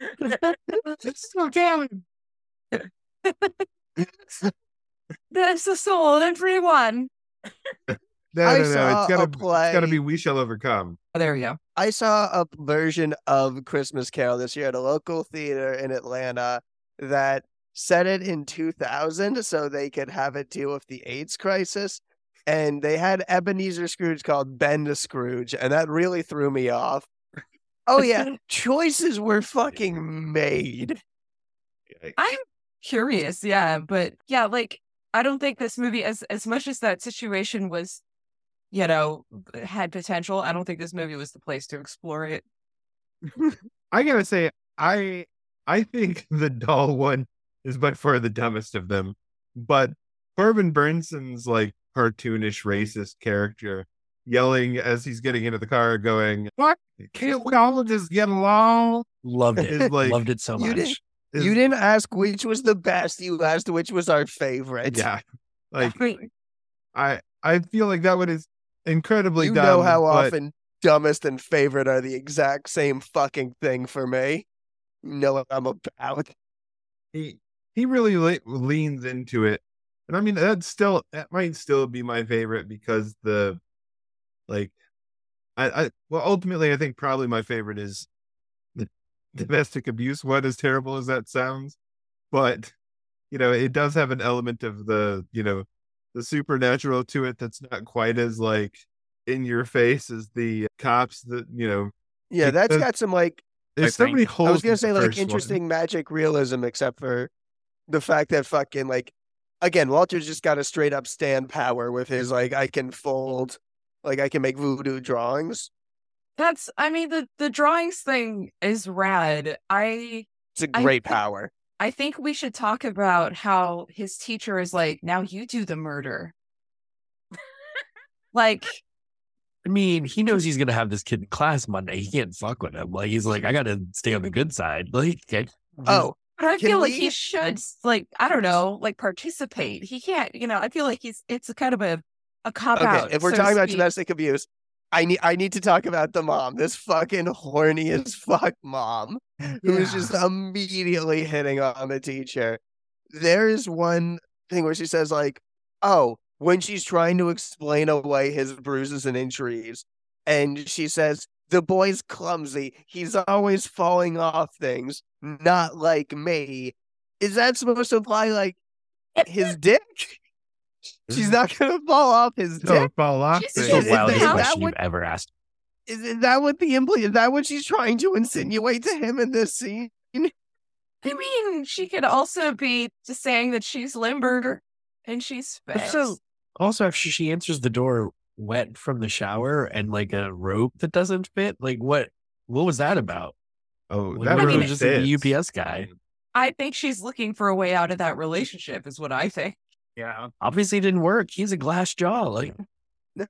[LAUGHS] It's so damn. that's the soul in everyone. No, I no, no. It's gotta, a it's gotta be We Shall Overcome. Oh, there we go. I saw a version of Christmas Carol this year at a local theater in Atlanta that set it in 2000 so they could have it deal with the AIDS crisis. And they had Ebenezer Scrooge called Ben the Scrooge, and that really threw me off. Oh, yeah, [LAUGHS] choices were fucking made. I'm curious, yeah, but yeah, like I don't think this movie, as as much as that situation was, you know, had potential. I don't think this movie was the place to explore it. [LAUGHS] I gotta say, I I think [LAUGHS] the doll one is by far the dumbest of them. But Corbin Bernsen's like cartoonish racist character yelling as he's getting into the car, going, What? Can't we all just get along? Loved [LAUGHS] it. Like- Loved it so You much. Is- You didn't ask which was the best, you asked which was our favorite. Yeah. [LAUGHS] Like I I feel like that one is incredibly you dumb. know how but often dumbest and favorite are the exact same fucking thing for me. You know what I'm about. he he really le- leans into it and i mean that's still that might still be my favorite because the like i i well ultimately i think probably my favorite is domestic abuse one as terrible as that sounds but you know, it does have an element of the, you know, the supernatural to it that's not quite as like in your face as the cops that, you know, Yeah, that's got some like there's so many holes. I was gonna say like first one. interesting magic realism, except for the fact that fucking like again, Walter's just got a straight up stand power with his like I can fold, like I can make voodoo drawings. That's, I mean, the the drawings thing is rad. I It's a great think- power. I think we should talk about how his teacher is like, now you do the murder. like, I mean, he knows he's gonna have this kid in class Monday. He can't fuck with him. Like he's like, I gotta stay on the good side. Like, okay. Oh, but I Can feel like he should, like, I don't know, like participate. He can't, you know. I feel like he's. It's a kind of a a cop okay. out. if we're so talking about domestic abuse, I need I need to talk about the mom, this fucking horny as fuck mom, who is just immediately hitting on the teacher. There is one thing where she says like, "Oh, when she's trying to explain away his bruises and injuries, and she says." The boy's clumsy. He's always falling off things, not like me. Is that supposed to imply like his dick? [LAUGHS] She's not gonna fall off his dick. Don't fall off. She's things. It's Is the it wildest question what- you've ever asked. Is, is that what the impl- is that what she's trying to insinuate to him in this scene? I mean, she could also be just saying that she's limber and she's fast. So also, after she answers the door wet from the shower and like a rope that doesn't fit, like what? What was that about? Oh, that I really was just like fits. the UPS guy. I think she's looking for a way out of that relationship, is what I think. Yeah. Obviously, it didn't work. He's a glass jaw. Like, No.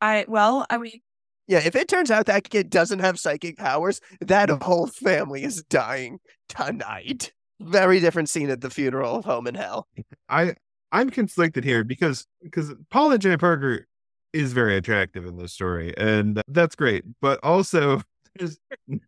I well, I mean, Yeah, if it turns out that kid doesn't have psychic powers, that whole family is dying tonight. Very different scene at the funeral of Home in Hell. I I'm conflicted here because because Paula Jai Parker is very attractive in this story, and that's great. But also, [LAUGHS] there's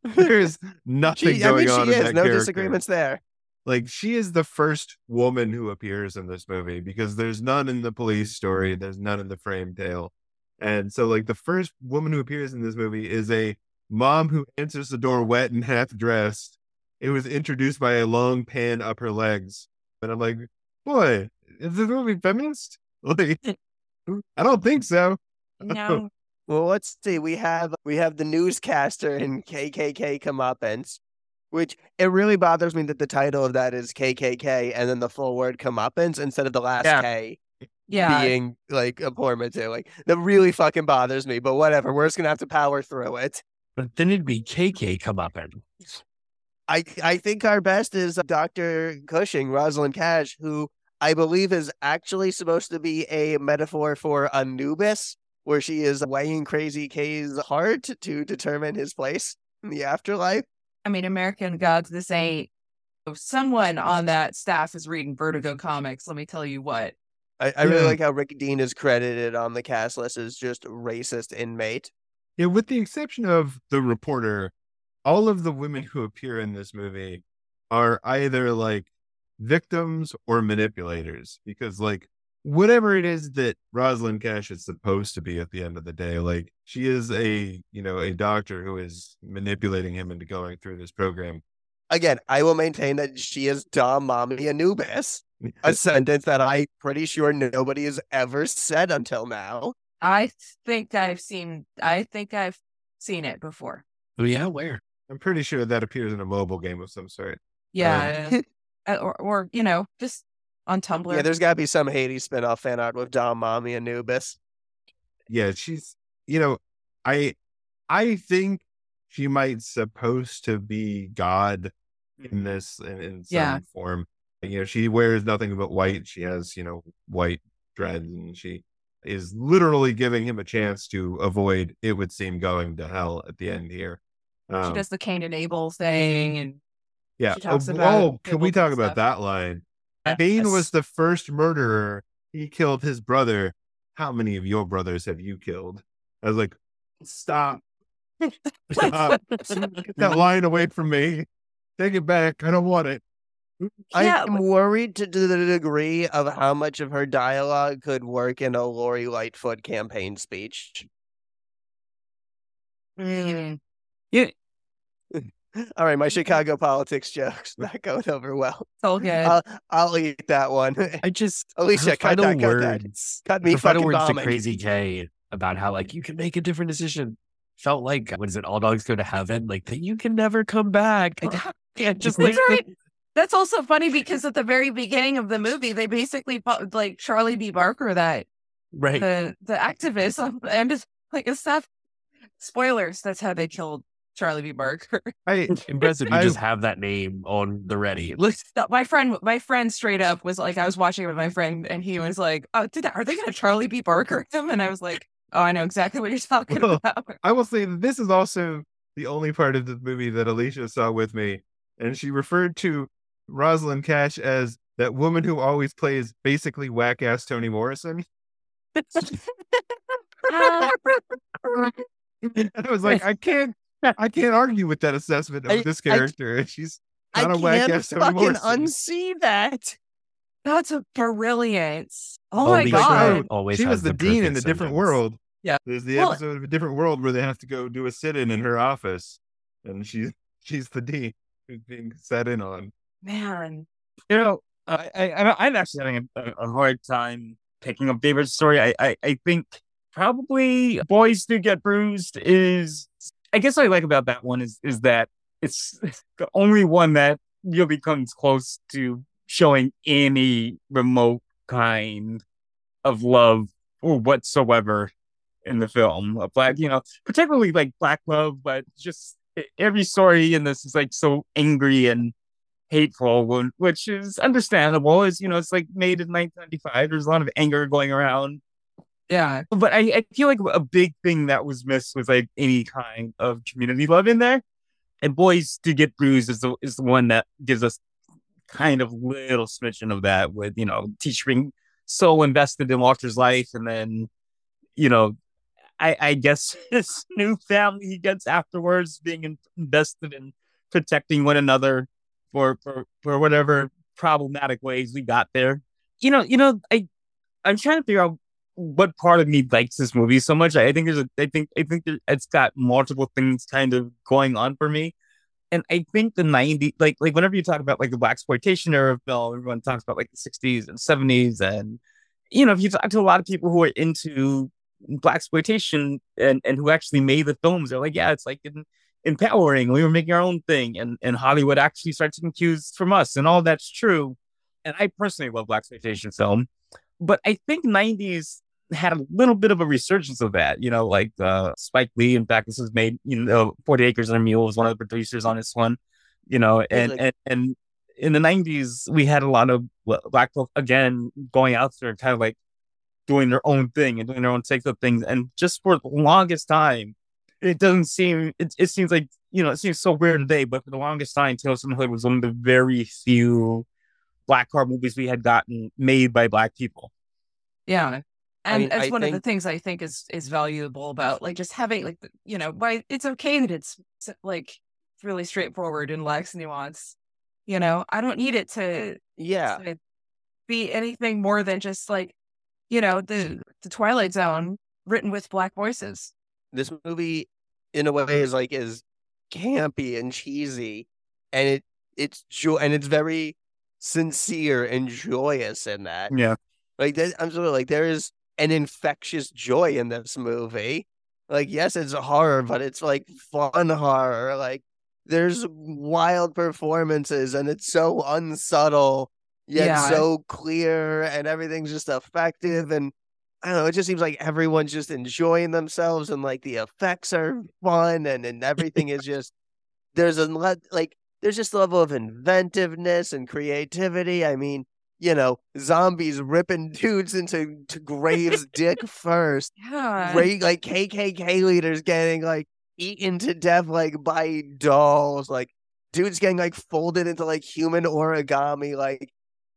there's [LAUGHS] nothing She, I going mean, on she in is. that No character. disagreements there. Like she is the first woman who appears in this movie because there's none in the police story, mm-hmm. there's none in the frame tale, and so like the first woman who appears in this movie is a mom who answers the door wet and half dressed. It was introduced by a long pan up her legs, and I'm like, boy, is this movie feminist? [LAUGHS] Like, [LAUGHS] I don't think so. no. [LAUGHS] Well, let's see. We have we have the newscaster and KKK comeuppance, which it really bothers me that the title of that is KKK and then the full word comeuppance instead of the last Yeah. K Yeah. being like a portmanteau. Like that really fucking bothers me. But whatever, we're just gonna have to power through it. but then it'd be KK come up and I I think our best is Dr. Cushing, Rosalind Cash, who I believe is actually supposed to be a metaphor for Anubis, where she is weighing Crazy K's heart to determine his place in the afterlife. I mean, American Gods, this ain't. If someone on that staff is reading Vertigo comics, let me tell you what. I, I really Yeah. like how Rick Dean is credited on the cast list as just racist inmate. Yeah, with the exception of the reporter, all of the women who appear in this movie are either like victims or manipulators because like whatever it is that Rosalind Cash is supposed to be at the end of the day, like she is a, you know, a doctor who is manipulating him into going through this program. Again, I will maintain that she is Dom Mommy Anubis, a sentence that I'm pretty sure nobody has ever said until now. I think I've seen. I think I've seen it before. oh yeah, where? I'm pretty sure that appears in a mobile game of some sort. Yeah, [LAUGHS] uh, or or you know, just on Tumblr. Yeah, there's got to be some Hades spinoff fan art with Dom Mommy Anubis. yeah she's you know i i think she might supposed to be god in this in, in some Yeah. form you know she wears nothing but white she has you know white dreads and she is literally giving him a chance to avoid it would seem going to hell at the end here she um, does the Cain and Abel thing, and yeah she talks oh, about oh, can we talk about stuff. that line Cain was the first murderer. He killed his brother. How many of your brothers have you killed? I was like, stop. Stop. [LAUGHS] Get that line away from me. Take it back. I don't want it. Yeah, I'm worried to the degree of how much of her dialogue could work in a Lori Lightfoot campaign speech. Mm. All right, my [LAUGHS] Chicago politics jokes [LAUGHS] not going over well. It's all good. I'll, I'll eat that one. I [LAUGHS] just Alicia, cut that, cut that. words, Cut me fucking words to bombing. Crazy K about how like you can make a different decision felt like what is it? All dogs go to heaven. Like that you can never come back. Like, yeah, just like That's right. That's also funny because at the very beginning of the movie, they basically like Charlie B. Barker, that right. the the activist, and just like it's not spoilers. That's how they killed Charlie B. Barker. [LAUGHS] I Impressive. You I- just have that name on the ready. Look, my friend, my friend, straight up was like, I was watching it with my friend, and he was like, "Oh, did are they gonna Charlie B. Barker him?" And I was like, "Oh, I know exactly what you're talking Well, [LAUGHS] about." I will say that this is also the only part of the movie that Alicia saw with me, and she referred to Rosalind Cash as that woman who always plays basically whack ass Toni Morrison. [LAUGHS] Um, and I was like, I can't, [LAUGHS] I can't argue with that assessment of I- this I- character. She's I not a whack can't ass Toni fucking Morrison. unsee that. That's a brilliance. Oh my Alicia god! Always she was the, dean in a perfect different world. Yeah. There's the Well- episode of a different world where they have to go do a sit-in in her office, and she's she's the dean who's being sat in on. Man, You know, I, I I'm- I'm actually having a, a hard time picking a favorite story. I, I I think probably boys do get bruised is. I guess what I like about that one is is that it's [LAUGHS] the only one that really comes close to showing any remote kind of love or whatsoever in the film. A black, you know, particularly like black love, but just every story in this is like so angry and hateful, which is understandable. Is you know, it's like made in 1995. There's a lot of anger going around, yeah, but I, I feel like a big thing that was missed was like any kind of community love in there. And boys do get bruised is the is the one that gives us kind of little smidgen of that with you know teacher being so invested in Walter's life, and then you know. I, I guess [LAUGHS] his new family he gets afterwards being in- invested in protecting one another for, for for whatever problematic ways we got there. You know, you know, I I'm trying to figure out what part of me likes this movie so much. I, think there's a I think I think it's got multiple things kind of going on for me. And I think the 90 like like whenever you talk about like the blaxploitation era film, everyone talks about like the 60s and 70s and you know, if you talk to a lot of people who are into blaxploitation and and who actually made the films, they're like, yeah, it's like in, empowering. We were making our own thing, and and Hollywood actually starts to cues from us, and all that's true. And I personally love blaxploitation film, but I think '90s had a little bit of a resurgence of that. You know, like uh, Spike Lee. In fact, this was made. You know, Forty Acres and a Mule was one of the producers on this one. You know, and like- and and in the '90s, we had a lot of black folk again going out there, and kind of like doing their own thing and doing their own takes of things. And just for the longest time, it doesn't seem it, it seems like you know it seems so weird today, but for the longest time, Tales from the Hood was one of the very few black car movies we had gotten made by black people. yeah. And mean, that's I one of the things I think is is valuable about like just having like you know why it's okay that it's like really straightforward and lacks nuance. You know, I don't need it to Yeah. to be anything more than just like, you know, the the Twilight Zone written with black voices. This movie, in a way, is like is campy and cheesy, and it it's joy and it's very sincere and joyous in that. Yeah, Like that, I'm sort of like there is an infectious joy in this movie. Like yes, it's a horror, but it's like fun horror. Like there's wild performances, and it's so unsubtle yet Yeah. so clear, and everything's just effective. And I don't know, it just seems like everyone's just enjoying themselves, and like the effects are fun, and and [LAUGHS] everything is just there's a like there's just a level of inventiveness and creativity. I mean, you know, zombies ripping dudes into to graves [LAUGHS] dick first. Yeah. Great like KKK leaders getting like eaten to death like by dolls, like dudes getting like folded into like human origami. Like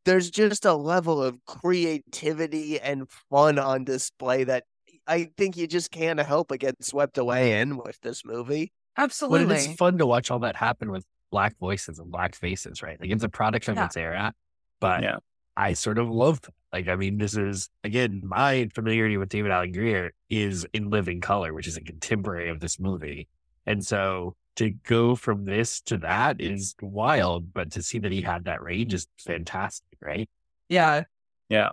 there's just a level of creativity and fun on display that I think you just can't help but get swept away in with this movie. But Absolutely. it is fun to watch all that happen with black voices and black faces, right? Like it's a product of Yeah. its era, but Yeah. I sort of love. Like, I mean, this is again my familiarity with David Alan Grier is in Living Color, which is a contemporary of this movie, and so to go from this to that is wild, but to see that he had that range is fantastic, right? Yeah. Yeah.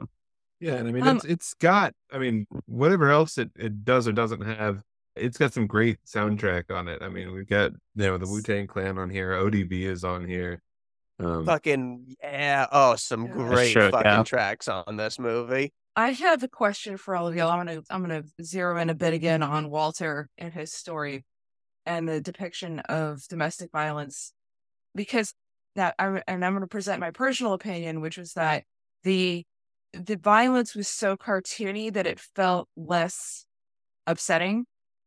Yeah, and I mean Um, it's it's got I mean whatever else it, it does or doesn't have, it's got some great soundtrack on it. I mean we've got you know the Wu Tang Clan on here, ODB is on here. Um, Fucking yeah. Oh, some great Sure, fucking yeah. tracks on this movie. I have a question for all of y'all. I'm gonna I'm gonna zero in a bit again on Walter and his story and the depiction of domestic violence because that I and I'm gonna present my personal opinion, which was that the the violence was so cartoony that it felt less upsetting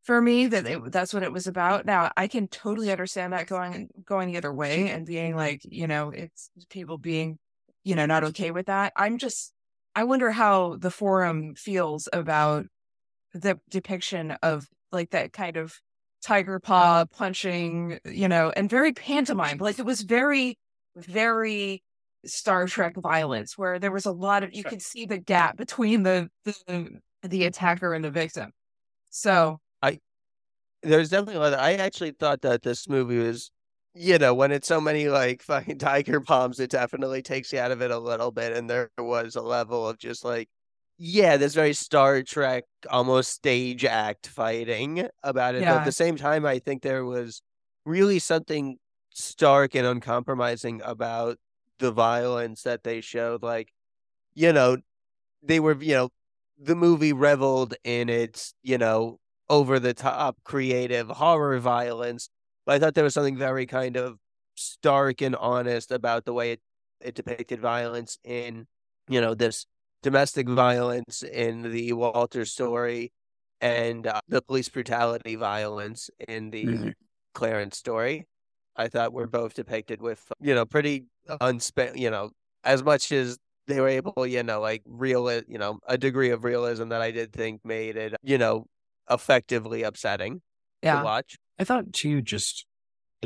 for me that it, that's what it was about. Now I can totally understand that going going the other way and being mm-hmm. like, you know, it's people being, you know, not okay with that. I'm just I wonder how the forum feels about the depiction of like that kind of tiger paw punching, you know, and very pantomime. Like it was very, very Star Trek violence, where there was a lot of you could see the gap between the the, the attacker and the victim. So There's definitely a lot. Of, I actually thought that this movie was, you know, when it's so many like [LAUGHS] fucking tiger palms, it definitely takes you out of it a little bit. And there was a level of just like, yeah, this very Star Trek, almost stage act fighting about it. But at the same time, I think there was really something stark and uncompromising about the violence that they showed. Like, you know, they were, you know, the movie reveled in its, you know, over the top creative horror violence. But I thought there was something very kind of stark and honest about the way it, it depicted violence in, you know, this domestic violence in the Walter story and uh, the police brutality violence in the Mhm. Clarence story. I thought were both depicted with, you know, pretty unspe, you know, as much as they were able, you know, like real, you know, a degree of realism that I did think made it, you know, effectively upsetting to watch. I thought too, just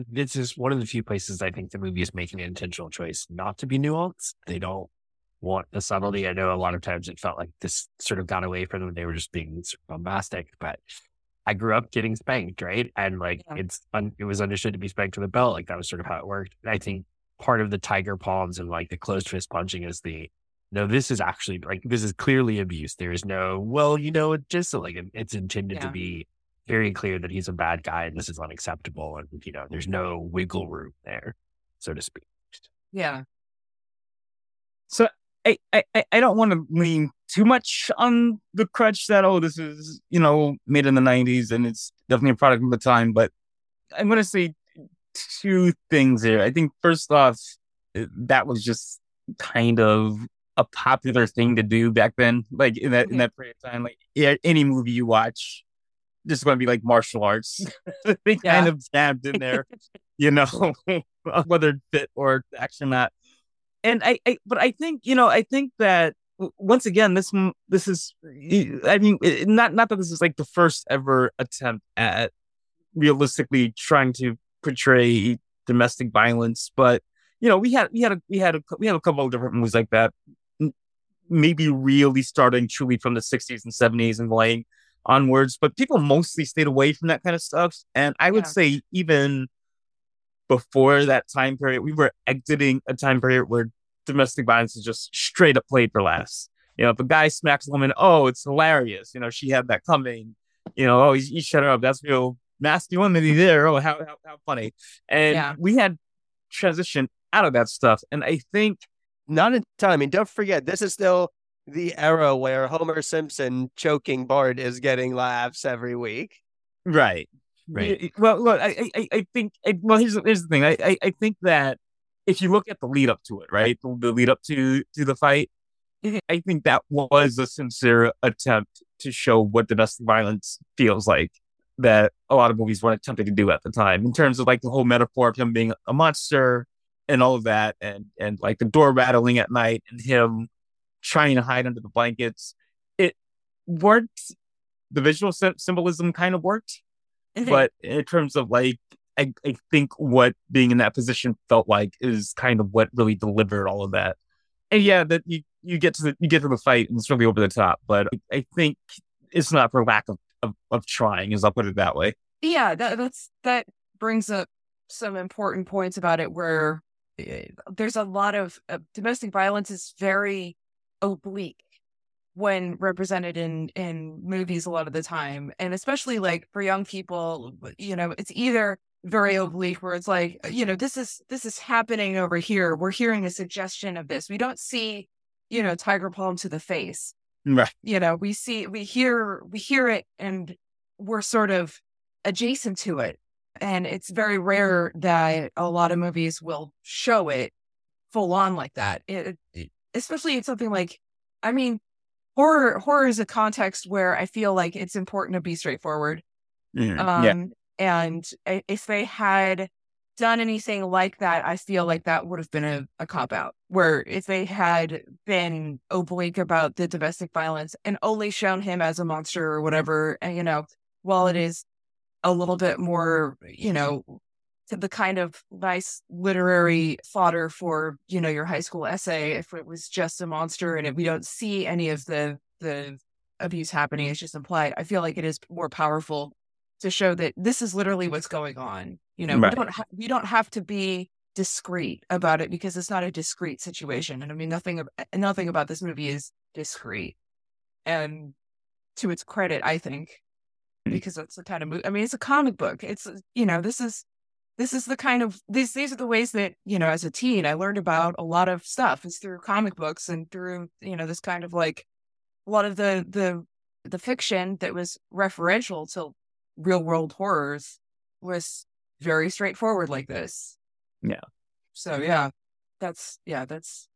this is one of the few places I think the movie is making an intentional choice not to be nuanced. They don't want the subtlety. I know a lot of times it felt like this sort of got away from them. They were just being sort of bombastic, but I grew up getting spanked, right? And like Yeah. it's un- it was understood to be spanked with a belt. Like that was sort of how it worked. And I think part of the tiger palms and like the closed fist punching is the no, this is actually like this is clearly abuse. There is no well, you know, it just like it's intended to be very clear that he's a bad guy and this is unacceptable, and you know, there's no wiggle room there, so to speak. yeah, So I, I, I- I don't want to lean too much on the crutch that oh this is you know made in the '90s and it's definitely a product of the time. But I'm going to say two things here. I think first off, eh, that was just kind of a popular thing to do back then, like in that in Mhm. that period of time. Like yeah, any movie you watch, this is going to be like martial arts. [LAUGHS] they [LAUGHS] kind Yeah. of jammed in there, you know, [LAUGHS] whether it fit or action or not and I, I but i think you know i think that once again this this is i mean not not that this is like the first ever attempt at realistically trying to portray domestic violence but you know we had we had a we had a we have a couple of different movies like that maybe really starting truly from the 60s and 70s and going onwards but people mostly stayed away from that kind of stuff and i would Yeah. say even before that time period, we were exiting a time period where domestic violence is just straight up played for laughs. You know, if a guy smacks a woman, oh, it's hilarious. You know, she had that coming. You know, oh, he, he shut her up. That's real masculinity there. Oh, how how, how funny. And Yeah. we had transitioned out of that stuff. And I think Not in time. I mean, don't forget, this is still the era where Homer Simpson choking Bart is getting laughs every week. Right. Right. Well, look, I, I, I think. I, well, here's the, here's the thing. I, I, I think that if you look at the lead up to it, right, the, the lead up to to the fight, Mhm. I think that was a sincere attempt to show what domestic violence feels like. That a lot of movies weren't attempting to do at the time, in terms of like the whole metaphor of him being a monster and all of that, and and like the door rattling at night and him trying to hide under the blankets. It worked. The visual symbolism kind of worked mm-hmm. but in terms of like I, I think what being in that position felt like is kind of what really delivered all of that and yeah that you you get to the you get to the fight and it's really over the top but i, I think it's not for lack of, of of trying as i'll put it that way yeah. That, that's that. brings up some important points about it where Eh, there's a lot of uh, domestic violence is very oblique when represented in in movies a lot of the time and especially like for young people you know it's either very oblique where it's like uh, you know this is this is happening over here. We're hearing a suggestion of this. We don't see you know tiger palm to the face. Mm, right. you know we see we hear we hear it and we're sort of adjacent to it and it's very rare that a lot of movies will show it full on like that it, especially in something like i mean horror horror is a context where i feel like it's important to be straightforward Mhm. um yeah. and if they had done anything like that i feel like that would have been a, a cop out where if they had been oblique about the domestic violence and only shown him as a monster or whatever and, you know while it is a little bit more you know to the kind of nice mm-hmm. literary fodder for you know your high school essay if it was just a monster and if we don't see any of the the abuse happening it's just implied i feel like it is more powerful to show that this is literally what's going on you know Right. we don't ha- we don't have to be discreet about it because it's not a discreet situation and i mean nothing ab- eh, nothing about this movie is discreet and to its credit i think. Mm. because it's the kind of movie i mean it's a comic book it's uh, you know this is this is the kind of these these are the ways that you know as a teen i learned about a lot of stuff is through comic books and through you know this kind of like a lot of the the the fiction that was referential to real world horrors was very straightforward like this Yeah. so yeah that's yeah that's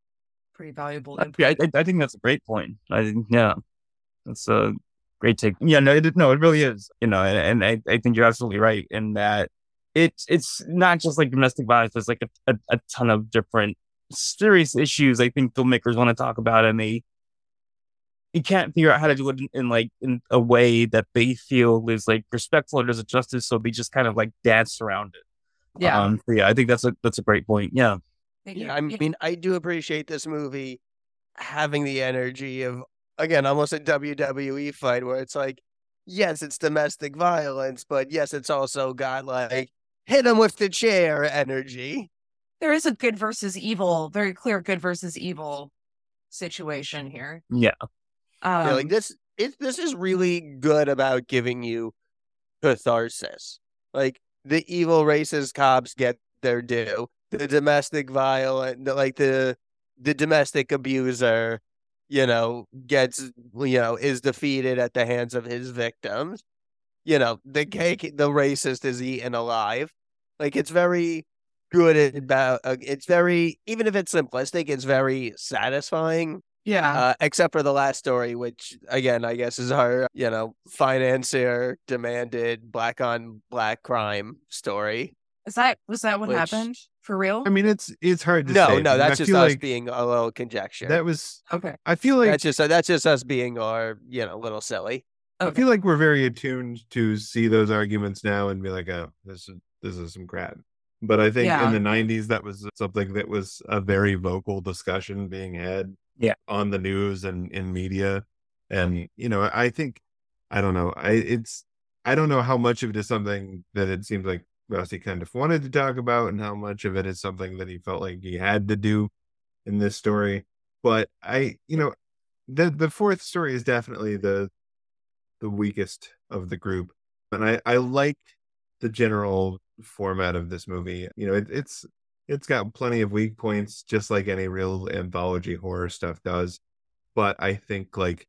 pretty valuable input. I, I- I think that's a great point. I think, yeah, that's a great take. Yeah, no, it, no, it really is. You know, and, and I, I think you're absolutely right in that it's it's not just like domestic violence. There's like a, a, a ton of different serious issues. I think filmmakers want to talk about, and they you can't figure out how to do it in, in like in a way that they feel is like respectful or does it justice. So they just kind of like dance around it. yeah Um, so yeah, I think that's a that's a great point. Yeah. Yeah, I mean, I do appreciate this movie having the energy of again almost a WWE fight where it's like, yes, it's domestic violence, but yes, it's also got like hit him with the chair energy. there is a good versus evil very clear good versus evil situation here Yeah. um, Yeah, like this, it this is really good about giving you catharsis. Like the evil racist cops get their due. The domestic violent, like the the domestic abuser, you know, gets you know is defeated at the hands of his victims. You know, the cake, the racist is eaten alive. Like it's very good about. Uh, it's very even if it's simplistic, it's very satisfying yeah uh, except for the last story, which again, I guess is our, you know, financier demanded black on black crime story. is that was that what which- happened for real I mean, it's it's hard to No, say. no, I mean, that's I just us like being a little conjecture. that was. okay I feel like that's just that's just us being our, you know, a little silly. I feel like we're very attuned to see those arguments now and be like, oh, this is this is some crap. But I think Yeah. in the '90s, that was something that was a very vocal discussion being had, Yeah. on the news and in media. And you know, I think I don't know. I it's I don't know how much of it is something that it seems like Rusty kind of wanted to talk about, and how much of it is something that he felt like he had to do in this story. But I, you know, the the fourth story is definitely the the weakest of the group. And I, I like the general format of this movie. You know, it, it's it's got plenty of weak points, just like any real anthology horror stuff does. But I think like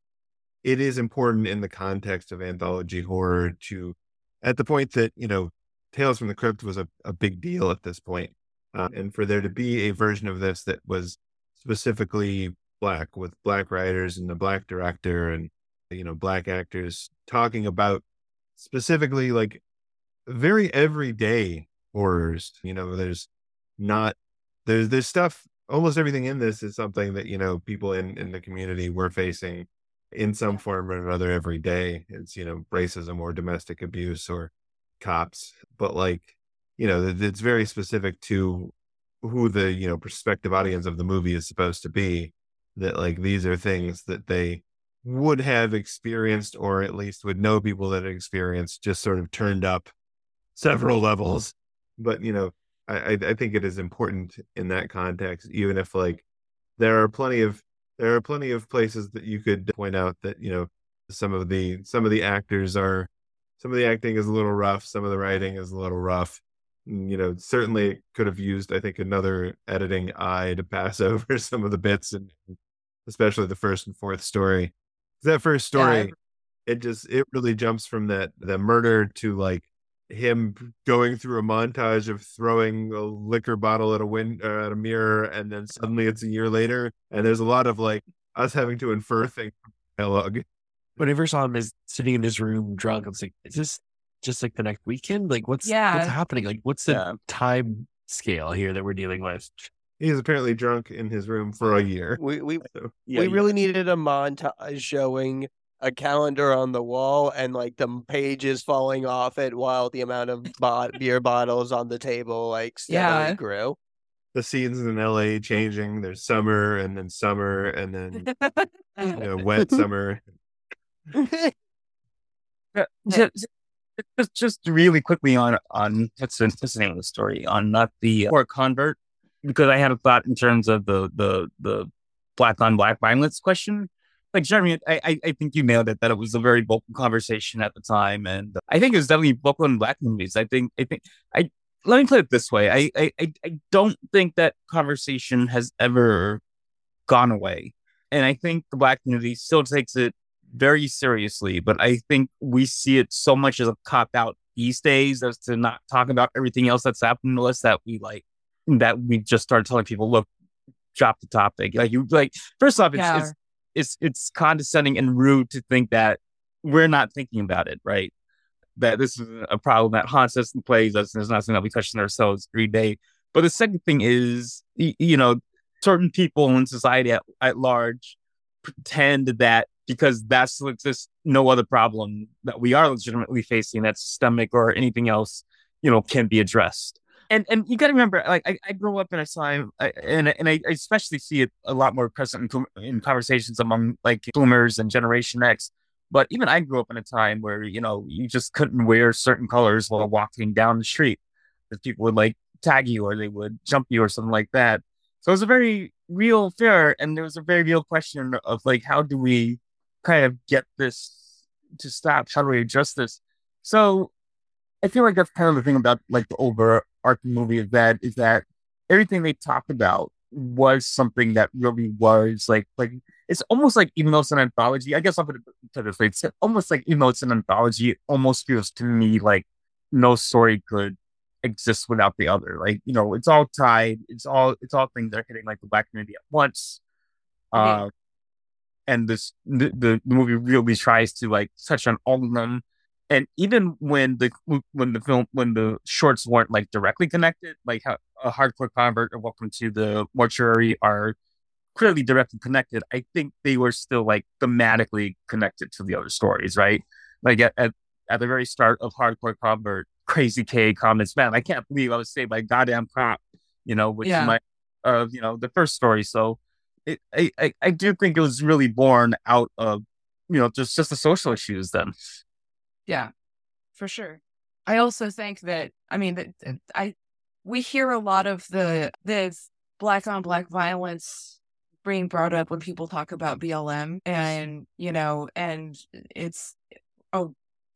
it is important in the context of anthology horror to, at the point that you know, Tales from the Crypt was a, a big deal at this point, uh, and for there to be a version of this that was specifically black with black writers and the black director and you know black actors talking about specifically like very everyday horrors you know there's not there's there's stuff almost everything in this is something that you know people in in the community were facing in some form or another every day. It's you know racism or domestic abuse or cops but like you know it's very specific to who the you know prospective audience of the movie is supposed to be that like these are things that they would have experienced or at least would know people that experienced just sort of turned up several levels. But you know, I I think it is important in that context, even if like there are plenty of there are plenty of places that you could point out that you know some of the some of the actors are some of the acting is a little rough, some of the writing is a little rough. Mm, You know, certainly could have used, I think, another editing eye to pass [LAUGHS] over some of the bits, and especially the first and fourth story. That first story, it just it really jumps from that the murder to like him going through a montage of throwing a liquor bottle at a wind uh, at a mirror, and then suddenly it's a year later, and there's a lot of like us having to infer things from dialogue. When I first saw him as sitting in his room drunk, I was like, is this just like the next weekend? Like what's Yeah. what's happening? Like what's the Yeah. time scale here that we're dealing with? He's apparently drunk in his room for a year. We we [LAUGHS] So, we really needed a montage showing a calendar on the wall and like the pages falling off it while the amount of bo- beer bottles on the table like steadily Yeah. grew. the scenes in LA changing. There's summer and then summer and then [LAUGHS] you know, wet summer. [LAUGHS] Just, just just really quickly on on what's the, what's the name of the story on not the uh, poor convert because I had a thought in terms of the the the black on black violence question. Like Jeremy, I, I I think you nailed it that it was a very vocal conversation at the time, and I think it was definitely vocal in black movies. I think I think I let me put it this way: I I, I don't think that conversation has ever gone away, and I think the black community still takes it very seriously, but I think we see it so much as a cop out these days as to not talk about everything else that's happened to us that we like that we just start telling people, look, drop the topic. Like you like first off, it's Yeah. it's, it's it's condescending and rude to think that we're not thinking about it, right? That this is a problem that haunts us and plays us, and it's not something that we question ourselves every day. But the second thing is, you know, certain people in society at, at large pretend that because that's just no other problem that we are legitimately facing that's systemic or anything else, you know, can be addressed. And and you got to remember, like I, I grew up in a time, I, and and I, I especially see it a lot more present in, in conversations among like boomers and Generation X. But even I grew up in a time where you know you just couldn't wear certain colors while walking down the street, that people would like tag you or they would jump you or something like that. So it was a very real fear, and there was a very real question of like, how do we kind of get this to stop? How do we address this? So I feel like that's kind of the thing about like the overarching movie is that is that everything they talked about was something that really was like like it's almost like even though it's an anthology, I guess I'll put it it this way, it's almost like even though it's an anthology, it almost feels to me like no story could exist without the other. Like, you know, it's all tied, it's all it's all things that are hitting like the black community at once. Uh and this the, the movie really tries to like touch on all of them. And even when the when the film when the shorts weren't like directly connected like how a hardcore convert or welcome to the mortuary are clearly directly connected i think they were still like thematically connected to the other stories right? Like at, at, at the very start of hardcore convert crazy k comments man i can't believe i was saved by goddamn cop you know which Yeah. is my uh you know the first story. So it, I, I I do think it was really born out of you know just just the social issues then Yeah, for sure. I also think that I mean that that I we hear a lot of the the black on black violence being brought up when people talk about BLM and you know and it's a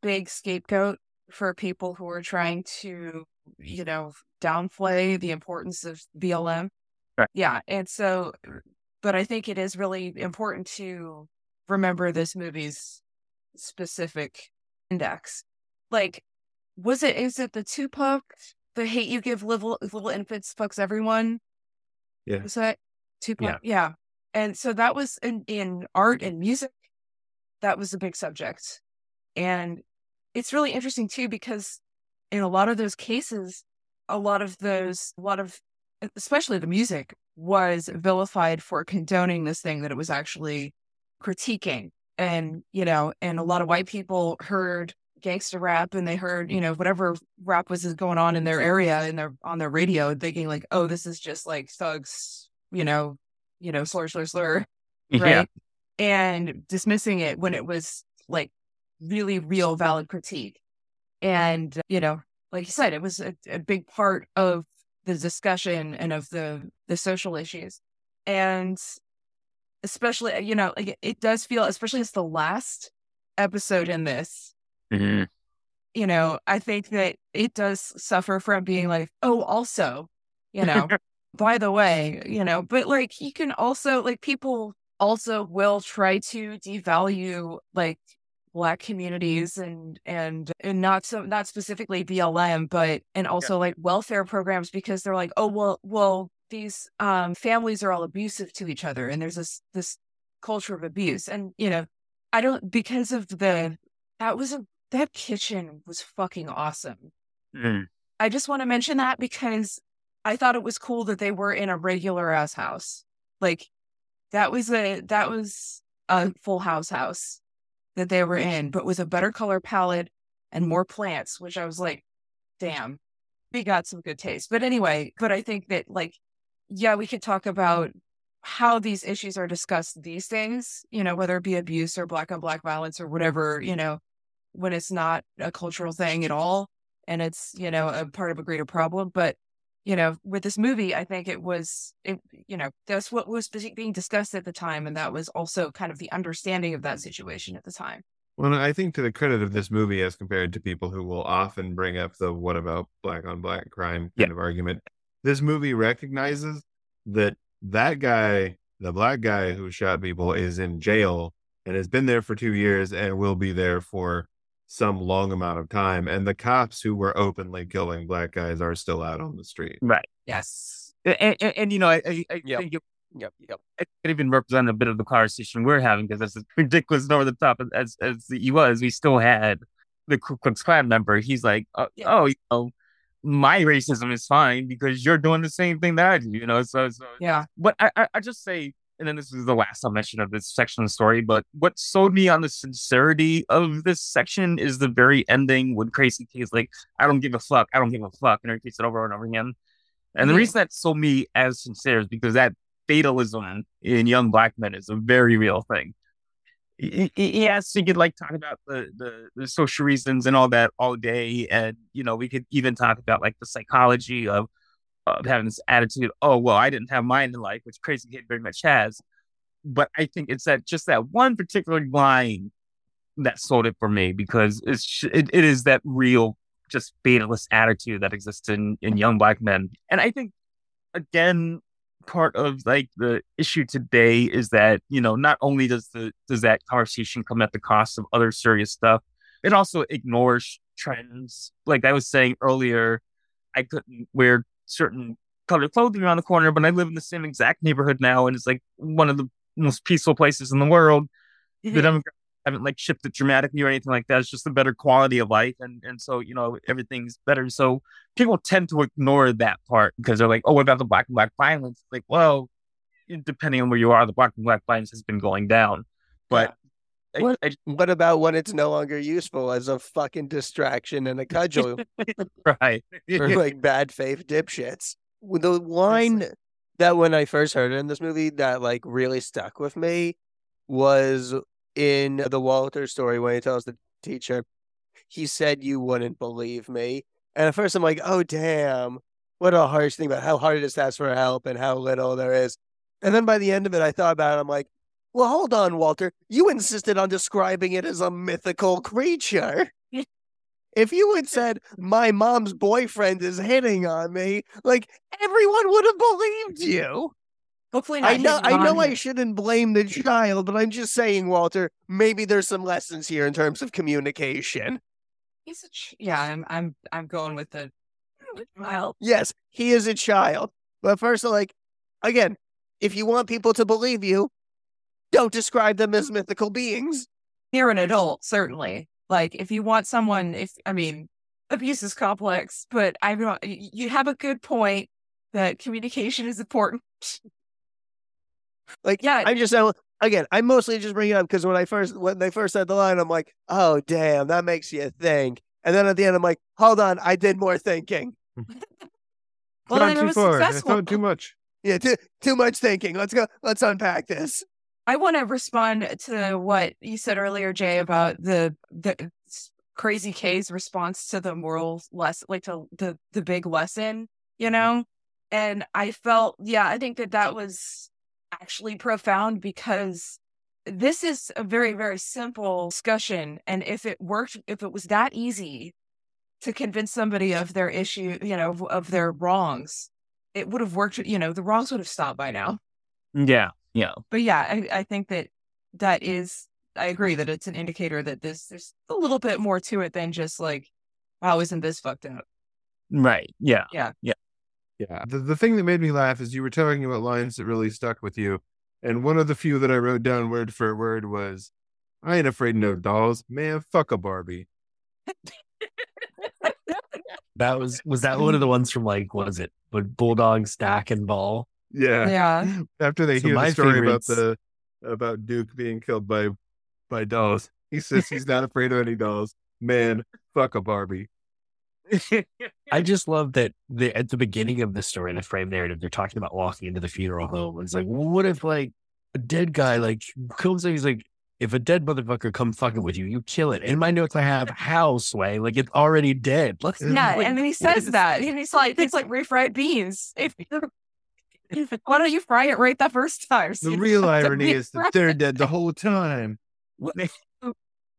big scapegoat for people who are trying to you know downplay the importance of BLM. Right. Yeah, and so but I think it is really important to remember this movie's specific index. Like, was it is it the Tupac, the hate you give little little infants fucks everyone? Yeah. Was that Tupac? Yeah. And so that was in, in art and music. That was a big subject. And it's really interesting too, because in a lot of those cases, a lot of those, a lot of, especially the music was vilified for condoning this thing that it was actually critiquing. And you know and a lot of white people heard gangster rap and they heard you know whatever rap was going on in their area and their on their radio thinking like oh this is just like thugs you know you know slur slur slur right? And dismissing it when it was like really real valid critique. And you know like you said, it was a, a big part of the discussion and of the the social issues, and especially you know like it does feel, especially as the last episode in this. Mhm. You know, I think that it does suffer from being like, oh, also, you know, [LAUGHS] by the way, you know, but like you can also like people also will try to devalue like black communities and and and not so not specifically BLM, but and also like welfare programs because they're like, oh well well these um families are all abusive to each other and there's this this culture of abuse. And you know, I don't because of the that was a that kitchen was fucking awesome. Mm. I just want to mention that because I thought it was cool that they were in a regular ass house. Like that was a that was a full house house that they were in, but with a better color palette and more plants, which I was like, damn, we got some good taste. But anyway, but I think that like, yeah, we could talk about how these issues are discussed these days, you know, whether it be abuse or black on black violence or whatever, you know, when it's not a cultural thing at all and it's, you know, a part of a greater problem. But, you know, with this movie, I think it was, it, you know, that's what was being discussed at the time. And that was also kind of the understanding of that situation at the time. Well, I think to the credit of this movie, as compared to people who will often bring up the "what about black on black crime" kind Yeah. of argument, this movie recognizes that that guy, the black guy who shot people, is in jail and has been there for two years and will be there for some long amount of time. And the cops who were openly killing black guys are still out on the street. Right. Yes. And, and, and, you know, I, I, I Yep. think it, Yep, yep. it could even represent a bit of the conversation we're having because that's as ridiculous and over the top as as he was, we still had the Ku Klux Klan member. He's like, oh, Yeah. oh, you know, my racism is fine because you're doing the same thing that I do, you know. So, so Yeah. but I, I, I just say, and then this is the last I'll mention of this section of the story. But what sold me on the sincerity of this section is the very ending when Crazy K is like, "I don't give a fuck, I don't give a fuck," and he repeats it over and over again. And the Mhm. reason that sold me as sincere is because that fatalism in young black men is a very real thing. Yes, we could like talk about the, the the social reasons and all that all day, and you know we could even talk about like the psychology of of having this attitude. Oh well, I didn't have mine in life, which Crazy Kid very much has. But I think it's that just that one particular line that sold it for me because it's it, it is that real just fatalist attitude that exists in in young black men, and I think again part of like the issue today is that you know not only does the does that conversation come at the cost of other serious stuff it also ignores trends like i was saying earlier i couldn't wear certain colored clothing around the corner but i live in the same exact neighborhood now and it's like one of the most peaceful places in the world mm-hmm. the demographics haven't like shifted dramatically or anything like that. It's just a better quality of life, and and so you know everything's better. So people tend to ignore that part because they're like, oh, what about the black and black violence? Like, well, depending on where you are, the black and black violence has been going down, but. I- What- I- What about when it's no longer useful as a fucking distraction and a cudgel [LAUGHS] right. for [LAUGHS] like bad faith dipshits? The line that when I first heard it in this movie that like really stuck with me was in the Walter story when he tells the teacher, he said you wouldn't believe me. And at first I'm like, oh damn, what a harsh thing about how hard it is to ask for help and how little there is. And then by the end of it, I thought about it. I'm like, well, hold on, Walter. You insisted on describing it as a mythical creature. If you had said my mom's boyfriend is hitting on me, like everyone would have believed you. Hopefully not. I know I know I shouldn't blame the child, but I'm just saying, Walter, maybe there's some lessons here in terms of communication. He's a ch- yeah, I'm I'm I'm going with the well, Yes, he is a child. But first like again, if you want people to believe you, don't describe them as mythical beings. you're an adult, certainly. Like if you want someone, if I mean, abuse is complex, but I don't. You have a good point that communication is important. Like, Yeah. I'm just saying, again, I'm mostly just bring it up because when I first when they first said the line, I'm like, oh damn, that makes you think. And then at the end, I'm like, hold on, I did more thinking. Well, Gone then it too was far. I successful. thought too much. Yeah, too too much thinking. Let's go. Let's unpack this. I want to respond to what you said earlier, Jay, about the the Crazy K's response to the moral lesson, like to the the big lesson, you mm-hmm. know. And I felt, yeah, I think that that was actually profound because this is a very very simple discussion, and if it worked, if it was that easy to convince somebody of their issue, you know, of, of their wrongs, it would have worked. You know, the wrongs would have stopped by now. Mm, yeah, yeah. But yeah, I, I think that that is I agree that it's an indicator that this there's a little bit more to it than just like, wow, isn't this fucked up? Right. Yeah. Yeah. Yeah. Yeah. The, the thing that made me laugh is you were talking about lines that really stuck with you. And one of the few that I wrote down word for word was, I ain't afraid of no dolls. Man, fuck a Barbie. [LAUGHS] That was was that one of the ones from like what is it? But Bulldog Stack and Ball. Yeah. Yeah. After they So hear my the story favorites- about the about Duke being killed by by dolls, [LAUGHS] he says he's not afraid of any dolls. Man, fuck a Barbie. I just love that the at the beginning of the story, in the frame narrative, they're talking about walking into the funeral home. And It's like, well, what if like a dead guy like comes in, he's like, if a dead motherfucker come fucking with you, you kill it. In my notes, I have how sway, like it's already dead. Let's Yeah, like, and then he says that, and he's like, it's like refried beans. If, why don't you fry it right the first time? so The real don't have to irony [LAUGHS] is that they're dead the whole time. [LAUGHS]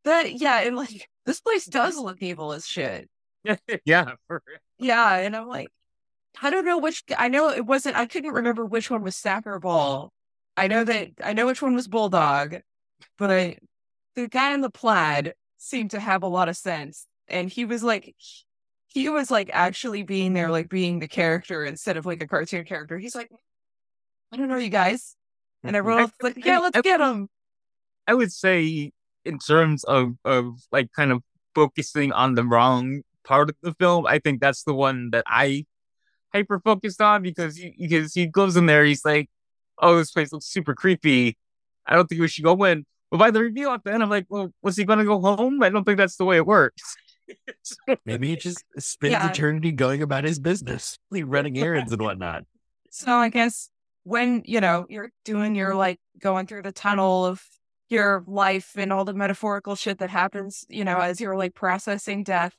That yeah, and like this place does look evil as shit. [LAUGHS] yeah. For real. Yeah, and I'm like, I don't know which. I know it wasn't. I couldn't remember which one was Stack or Ball. I know that I know which one was Bulldog, but I, the guy in the plaid seemed to have a lot of sense, and he was like, he was like actually being there, like being the character instead of like a cartoon character. He's like, I don't know, you guys, and mm-hmm. everyone else like, yeah, let's get him. I would say in terms of of like kind of focusing on the wrong part of the film, I think that's the one that I hyper focused on because he, because he goes in there, he's like, "Oh, this place looks super creepy. I don't think we should go in." But by the reveal at the end, I'm like, "Well, was he going to go home?" I don't think that's the way it works. [LAUGHS] Maybe he just spends Yeah. eternity going about his business, like running [LAUGHS] errands and whatnot. So I guess when, you know, you're doing your like going through the tunnel of your life and all the metaphorical shit that happens, you know, as you're like processing death,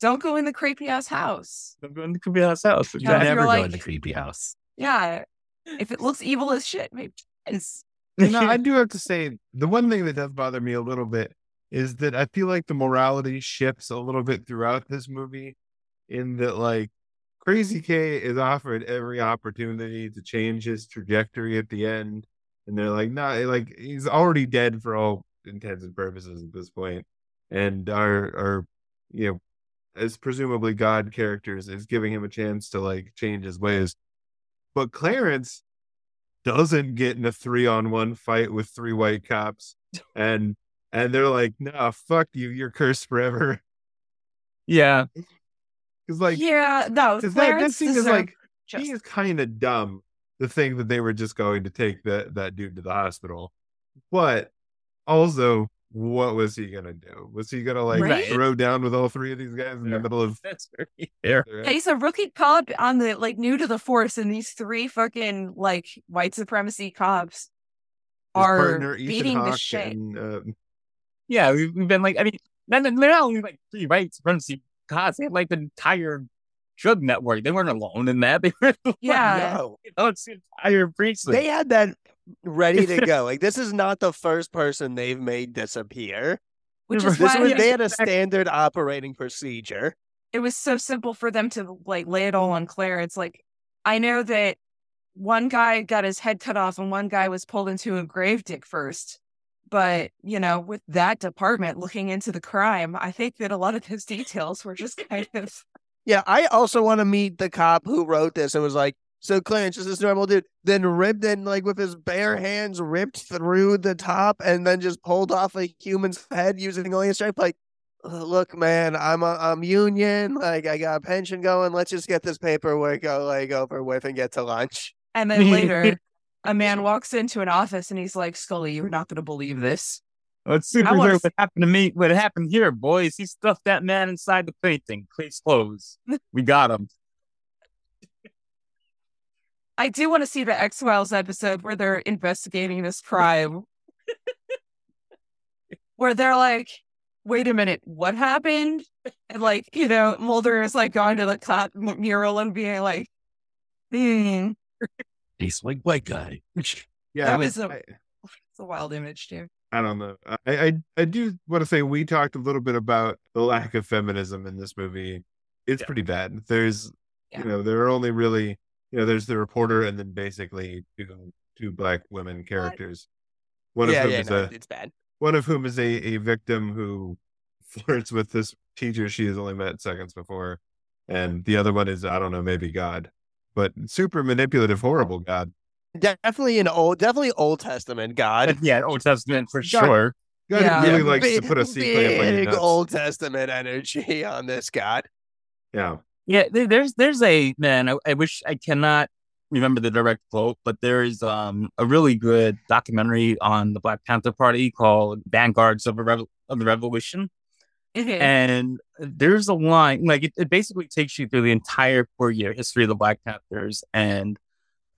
don't go in the creepy ass house. I'm going to Kubila's house. Yeah, You if Exactly. never go like- in the creepy house. Yeah. If it looks evil as shit, maybe it's [LAUGHS] You know, I do have to say the one thing that does bother me a little bit is that I feel like the morality shifts a little bit throughout this movie, in that like Crazy K is offered every opportunity to change his trajectory at the end, and they're like, nah, eh, like he's already dead for all intents and purposes at this point, and our our you know as presumably God characters is giving him a chance to like change his ways, but Clarence doesn't get in a three on one fight with three white cops and and they're like nah fuck you you're cursed forever yeah. [LAUGHS] because like yeah, no. 'cause that, that Clarence scene is deserved like he justice. is kind of dumb to think that they were just going to take that that dude to the hospital but also what was he gonna do was he gonna like Right? throw down with all three of these guys in the middle of That's very [LAUGHS] fair. Yeah, he's a rookie cop on the like new to the force, and these three fucking like white supremacy cops his are partner, Ethan beating the shit. and, uh, Yeah, we've, we've been like, I mean, not, not not only like three right supremacy cops, they had like the entire drug network. They weren't alone in that. [LAUGHS] They were, Yeah. No. oh, it's the entire precinct. They had that ready to [LAUGHS] go. Like this is not the first person they've made disappear. Which is This why was yeah, they had a standard operating procedure. it was so simple for them to like lay it all on Claire. It's like I know that one guy got his head cut off and one guy was pulled into a grave dig first. But, you know, with that department looking into the crime, I think that a lot of those details were just kind [LAUGHS] of Yeah, I also want to meet the cop who wrote this and was like, so Clarence just this normal dude. Then ripped and like with his bare hands ripped through the top and then just pulled off a human's head using only a stripe. Like, "Uh, look, man, I'm a, I'm union. Like I got a pension going. Let's just get this paperwork like over with and get to lunch. And then [LAUGHS] later, a man walks into an office and he's like, Scully, you're not going to believe this. Oh, it's super wanna what happened to me. What happened here, boys? He stuffed that man inside the painting. Please close. [LAUGHS] We got him. I do want to see the X Files episode where they're investigating this crime. [LAUGHS] where they're like, wait a minute, what happened? And like, you know, Mulder is like going to the clock mural and being like, hmm, He's like white guy. [LAUGHS] Yeah, That was mean, a- I- it's a wild image too. I don't know. I, I I do want to say we talked a little bit about the lack of feminism in this movie. It's Yeah. pretty bad. There's Yeah. you know there are only really you know there's the reporter and then basically two two black women characters. One yeah, of whom yeah, is no, a it's bad. one of whom is a, a victim who [LAUGHS] flirts with this teacher she has only met seconds before, and the other one is I don't know maybe God, but super manipulative, horrible God. Definitely an old, definitely Old Testament God. yeah, Old Testament for God. sure. God Yeah. really Yeah, [LAUGHS] likes to put a clamp on your big nuts. Old Testament energy on this God. Yeah. Yeah, there's there's a man. I, I wish I cannot remember the direct quote, but there is um a really good documentary on the Black Panther Party called "Vanguards of a Revo- of the Revolution," Mhm. and there's a line like it, it basically takes you through the entire four year history of the Black Panthers, and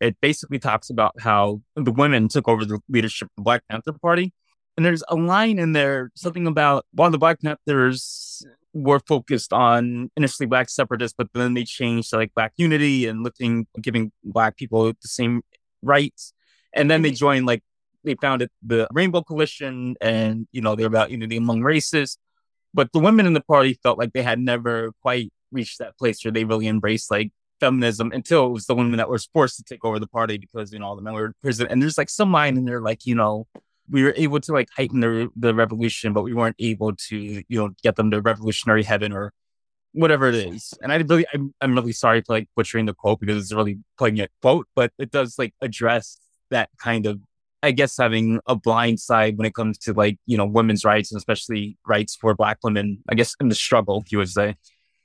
it basically talks about how the women took over the leadership of the Black Panther Party. And there's a line in there, something about while the Black Panthers were focused on initially black separatists, but then they changed to like black unity and looking, giving black people the same rights. And then they joined like they founded the Rainbow Coalition, and you know they're about unity among races. But the women in the party felt like they had never quite reached that place where they really embraced like feminism until it was the women that were forced to take over the party because you know all the men were in prison. And there's like some line in there like you know we were able to like heighten the the revolution, but we weren't able to you know get them to revolutionary heaven or whatever it is. And I really I'm, I'm really sorry for like butchering the quote because it's a really poignant quote, but it does like address that kind of I guess having a blind side when it comes to like you know women's rights and especially rights for black women. I guess in the struggle, you would say.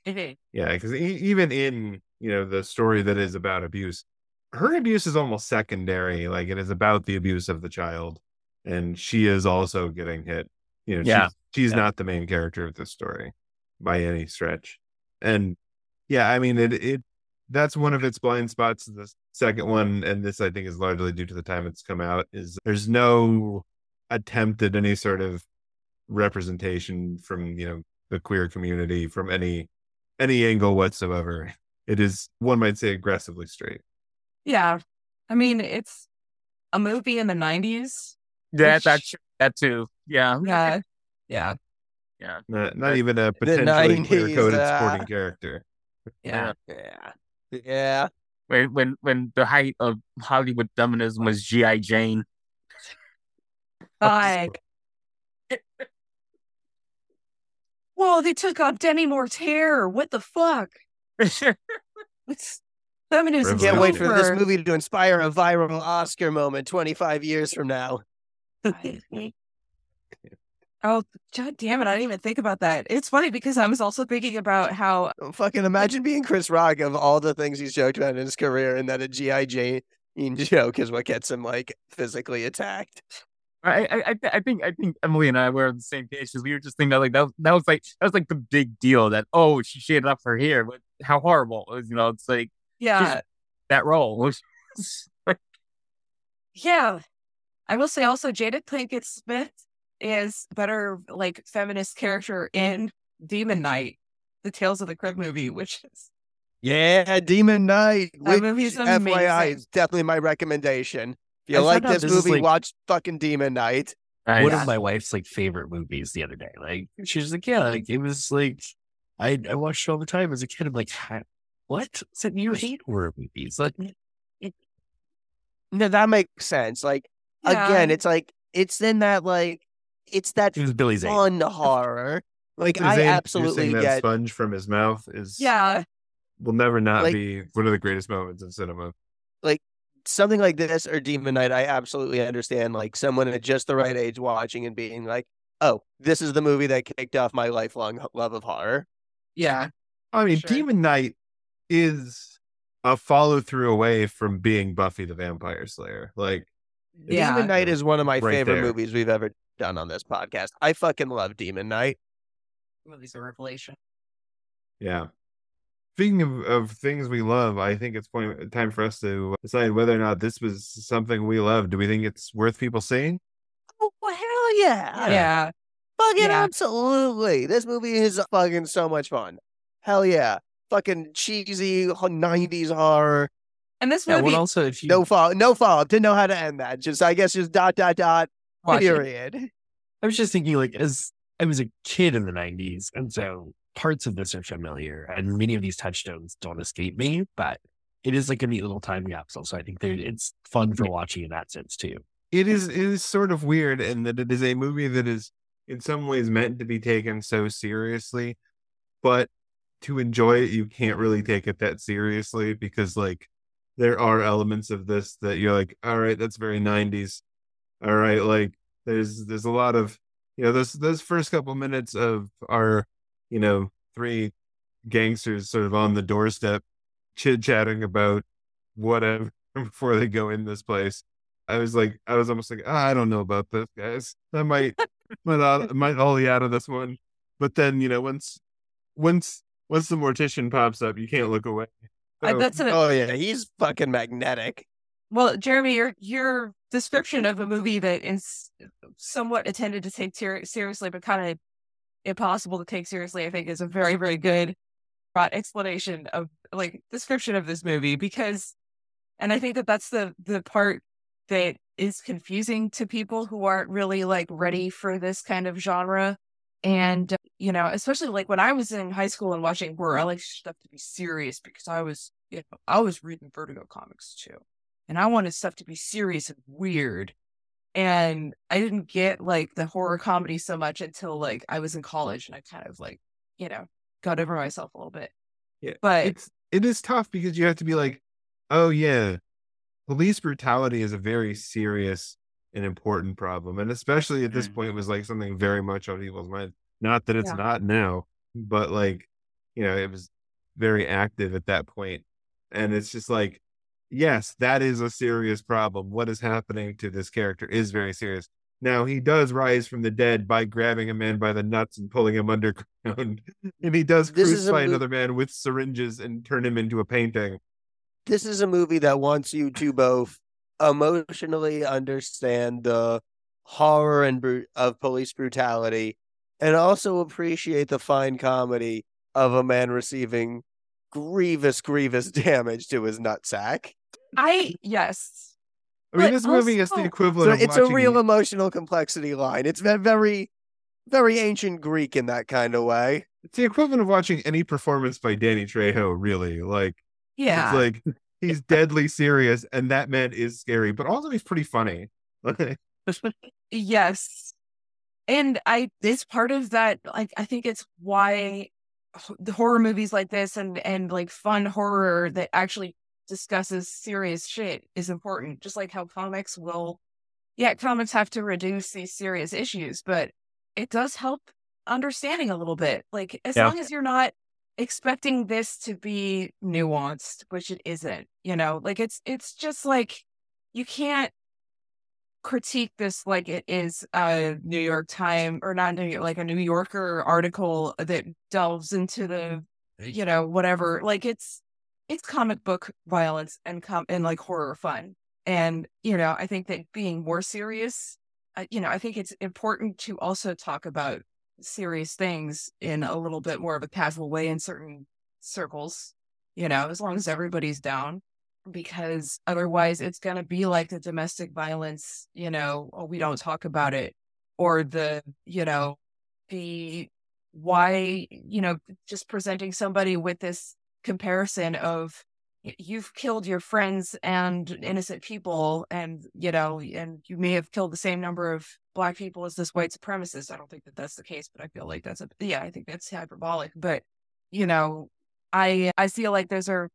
Mhm. Yeah, because e- even in you know the story that is about abuse, her abuse is almost secondary. Like it is about the abuse of the child, and she is also getting hit. You know, Yeah. she's, she's Yeah. not the main character of this story by any stretch. And yeah, I mean it. It that's one of its blind spots. The second one, and this I think is largely due to the time it's come out, is there's no attempt at any sort of representation from you know the queer community from any any angle whatsoever. It is one might say aggressively straight. Yeah. I mean, it's a movie in the 90s. Yeah, Which- that that too. Yeah, Yeah. Yeah. yeah. Not, not even a potentially queer coded uh, sporting character. Yeah. Yeah. Yeah. When when when the height of Hollywood feminism was GI Jane. Like, whoa, they took out Demi Moore. What the fuck? [LAUGHS] It's feminism. Can't wait for this movie to inspire a viral Oscar moment 25 years from now. Oh, god damn it. I didn't even think about that. It's funny because I was also thinking about how oh, Fucking imagine being Chris Rock of all the things he's joked about in his career, and that a G.I. Jane joke is what gets him like physically attacked. I, I, I, I think I think Emily and I were on the same page because we were just thinking that like that, that was like that was like the big deal that oh she shaded up her hair but how horrible it was, you know it's like yeah, that role was [LAUGHS] yeah. I will say also Jada Pinkett Smith is better like feminist character in Demon Knight, the Tales of the Crypt movie, which is Yeah, Demon Knight. That Which, movie's FYI, amazing. definitely my recommendation. If I you like this this movie, like- watch fucking Demon Knight. one Yeah. of my wife's like favorite movies the other day. Like she was like, yeah, like it was like I I watched it all the time as a kid. I'm like, what? Said you hate horror movies? Like No, that makes sense. Like Yeah. again, it's like it's in that like it's that it was Billy Zane. fun horror. Like Zane, I you're absolutely that get sponge from his mouth is yeah, will never not Like- be one of the greatest moments in cinema. Like something like this or Demon Knight, I absolutely understand. Like someone at just the right age watching and being like, "Oh, this is the movie that kicked off my lifelong love of horror." yeah, I mean, Sure. Demon Knight is a follow through away from being Buffy the Vampire Slayer. Like, yeah. Demon Knight is one of my Right favorite there. movies we've ever done on this podcast. I fucking love Demon Knight. Movie's a revelation. yeah. Speaking of, of things we love, I think it's point, time for us to decide whether or not this was something we love. Do we think it's worth people seeing? Oh well, hell yeah! Yeah. Fucking Yeah. absolutely. This movie is fucking so much fun. Hell yeah. Fucking cheesy 90s horror. And this Yeah, movie, well, also if you No follow no follow up. Didn't know how to end that. Just I guess just dot dot dot. Watch it. Period. I was just thinking, like, as I was a kid in the 90s, and so parts of this are familiar, and many of these touchstones don't escape me, but it is like a neat little time capsule. So I think it's fun for watching in that sense, too. it is it is sort of weird in that it is a movie that is in some ways meant to be taken so seriously but to enjoy it you can't really take it that seriously because like there are elements of this that you're like all right that's very 90s all right like there's there's a lot of you know those those first couple minutes of our you know three gangsters sort of on the doorstep chit chatting about whatever [LAUGHS] before they go in this place I was like, I was almost like, "Ah, I don't know about this, guys. I might, might, out, [LAUGHS] might ollie out of this one. But then, you know, once, once, once the mortician pops up, you can't look away. I, So, that's a, Oh yeah, he's fucking magnetic. Well, Jeremy, your your description of a movie that is somewhat intended to take ser- seriously, but kind of impossible to take seriously, I think, is a very very good explanation of like description of this movie because, and I think that that's the the part that is confusing to people who aren't really like ready for this kind of genre. And, you know, especially like when I was in high school and watching horror, I like stuff to be serious because I was, you know, I was reading Vertigo comics too. And I wanted stuff to be serious and weird. And I didn't get like the horror comedy so much until like I was in college and I kind of like, you know, got over myself a little bit. Yeah, But it's, it is tough because you have to be like, oh yeah, police brutality is a very serious and important problem. And especially at this Mm. point, it was like something very much on people's mind. Not that it's Yeah. not now, but like, you know, it was very active at that point. And it's just like, yes, that is a serious problem. What is happening to this character is very serious. Now he does rise from the dead by grabbing a man by the nuts and pulling him [LAUGHS] underground, and he does This is crucify mo- another man with syringes and turn him into a painting. This is a movie that wants you to both emotionally understand the horror and bru- of police brutality, and also appreciate the fine comedy of a man receiving grievous, grievous [LAUGHS] damage to his nutsack. I, yes. I mean, But this movie is the equivalent So of it's a watching- real emotional complexity line. It's very, very ancient Greek in that kind of way. It's the equivalent of watching any performance by Danny Trejo. Really, like Yeah. it's like he's deadly serious, and that man is scary, but also he's pretty funny. Okay. [LAUGHS] Yes. And I, it's part of that. Like, I think it's why the horror movies like this and, and like fun horror that actually discusses serious shit is important. Just like how comics will, yeah, comics have to reduce these serious issues, but it does help understanding a little bit. Like, as Yeah. long as you're not expecting this to be nuanced, which it isn't, you know, like it's, it's just like, you can't critique this like it is a New York Times or not New York, like a New Yorker article that delves into the, you know, whatever. Like it's it's comic book violence and com and like horror fun. And you know, I think that being more serious, uh, you know, I think it's important to also talk about serious things in a little bit more of a casual way in certain circles. You know, as long as everybody's down because otherwise it's going to be like the domestic violence, you know, oh, we don't talk about it, or the, you know, the why, you know, just presenting somebody with this comparison of you've killed your friends and innocent people and you know and you may have killed the same number of black people as this white supremacist i don't think that that's the case but i feel like that's a yeah i think that's hyperbolic but you know i i feel like those are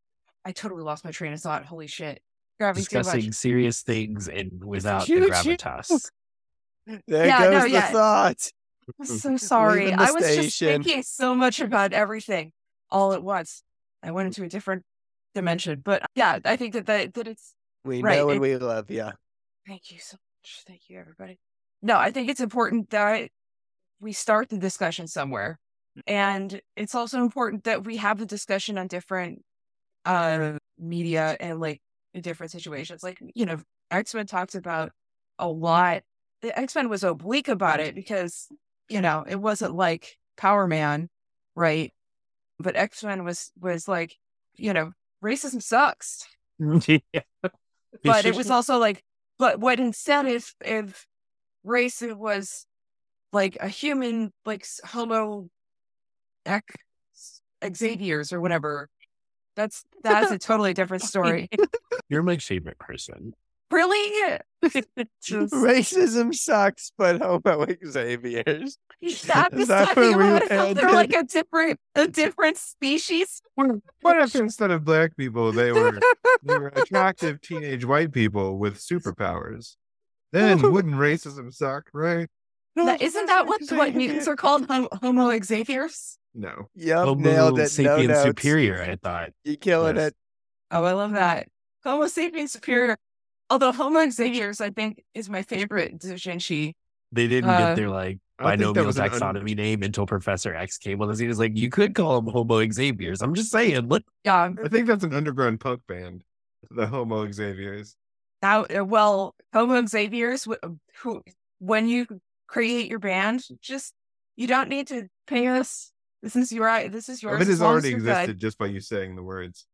I totally lost my train of thought. Holy shit. Grabbing Discussing serious things and without the [LAUGHS] gravitas. There Yeah, goes no, the yeah. thought. I'm so [LAUGHS] sorry. I was just thinking so much about everything all at once. I went into a different dimension. But yeah, I think that that, that it's We Right, know and it- we love Yeah. Thank you so much. Thank you, everybody. No, I think it's important that we start the discussion somewhere. And it's also important that we have the discussion on different uh media and like in different situations. Like, you know, X Men talked about a lot. The X Men was oblique about it because you know, it wasn't like Power Man, right? But X Men was was like, you know, racism sucks. [LAUGHS] yeah. [LAUGHS] But it [LAUGHS] was also like, but what instead if if race it was like a human like s- Homo X Xavier's or whatever. That's that's a totally different story. You're my favorite person. Really? [LAUGHS] [LAUGHS] Racism sucks, but Homo Xavier's. I'm [LAUGHS] Is just that talking where we about how they're like a different a different species. What, what if instead of black people, they were they were attractive teenage white people with superpowers? Then wouldn't racism suck, right? That, isn't that what what mutants are called? Homo Xavier's? No. Yep, Homo nailed it. No sapien notes. superior, I thought. You killing Yes. it. Oh, I love that. Homo sapiens superior. Although Homo Xavier's, I think, is my favorite Zenshin. They didn't Uh, get their like I think that binomial was an un- taxonomy name until Professor X came on the scene. It's like you could call them Homo Xavier's. I'm just saying. Look, Yeah. I think that's an underground punk band, the Homo Xaviers. Now, uh, well, Homo Xavier's, who, when you create your band, just you don't need to pay us. This is your this is yours. It has already you're good. existed just by you saying the words.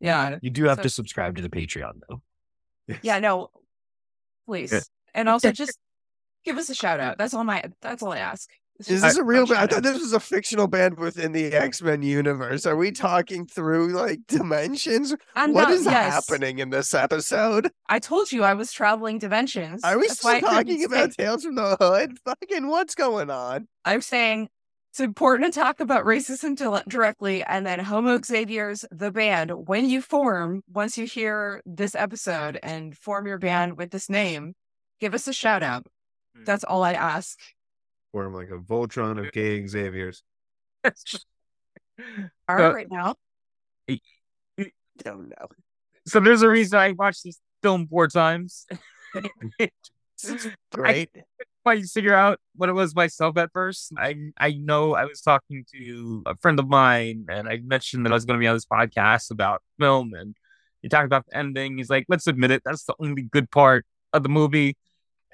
Yeah. you do have So- to subscribe to the Patreon though. Yes. Yeah. No. Please, Yeah. and also just give us a shout out. That's all my. That's all I ask. It's Is this a real band? I thought this was a fictional band within the X Men universe. Are we talking through like dimensions? I'm What not- is yes. happening in this episode? I told you I was traveling dimensions. Are we That's still couldn't talking say- about Tales from the Hood? Fucking what's going on? I'm saying it's important to talk about racism directly, and then Homo Xavier's the band. When you form, once you hear this episode and form your band with this name, give us a shout out. That's all I ask. Form like a Voltron of gay Xaviers. [LAUGHS] All right, Uh, right now. Don't know. So there's a reason I watched this film four times. Great. [LAUGHS] [LAUGHS] I figure out what it was myself at first. I I know I was talking to a friend of mine, and I mentioned that I was going to be on this podcast about film, and he talked about the ending. He's like, "Let's admit it, that's the only good part of the movie,"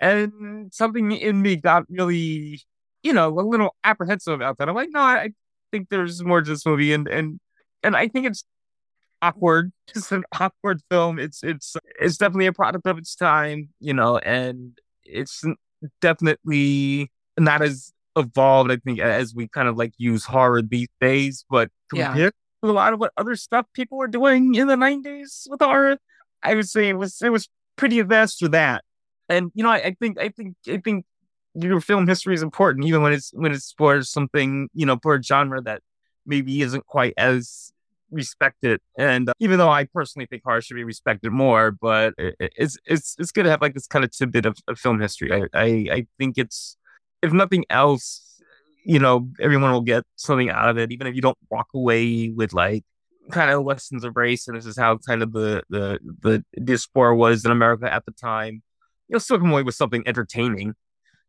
and something in me got really, you know, a little apprehensive about that. I'm like, "No, I, I think there's more to this movie," and and and I think it's awkward. [LAUGHS] It's an awkward film. It's it's it's definitely a product of its time, you know, and it's definitely not as evolved, I think, as we kind of like use horror these days. But Yeah. compared to a lot of what other stuff people were doing in the nineties with horror, I would say it was it was pretty advanced for that. And you know, I, I think I think I think your film history is important, even when it's when it's for something you know for a genre that maybe isn't quite as respected. And uh, even though I personally think horror should be respected more, but it, it- it's it's it's good to have like this kind of tidbit of, of film history. I, I I think it's if nothing else, you know, everyone will get something out of it, even if you don't walk away with like kind of lessons of race and this is how kind of the the the diaspora was in America at the time. You'll still come away with something entertaining.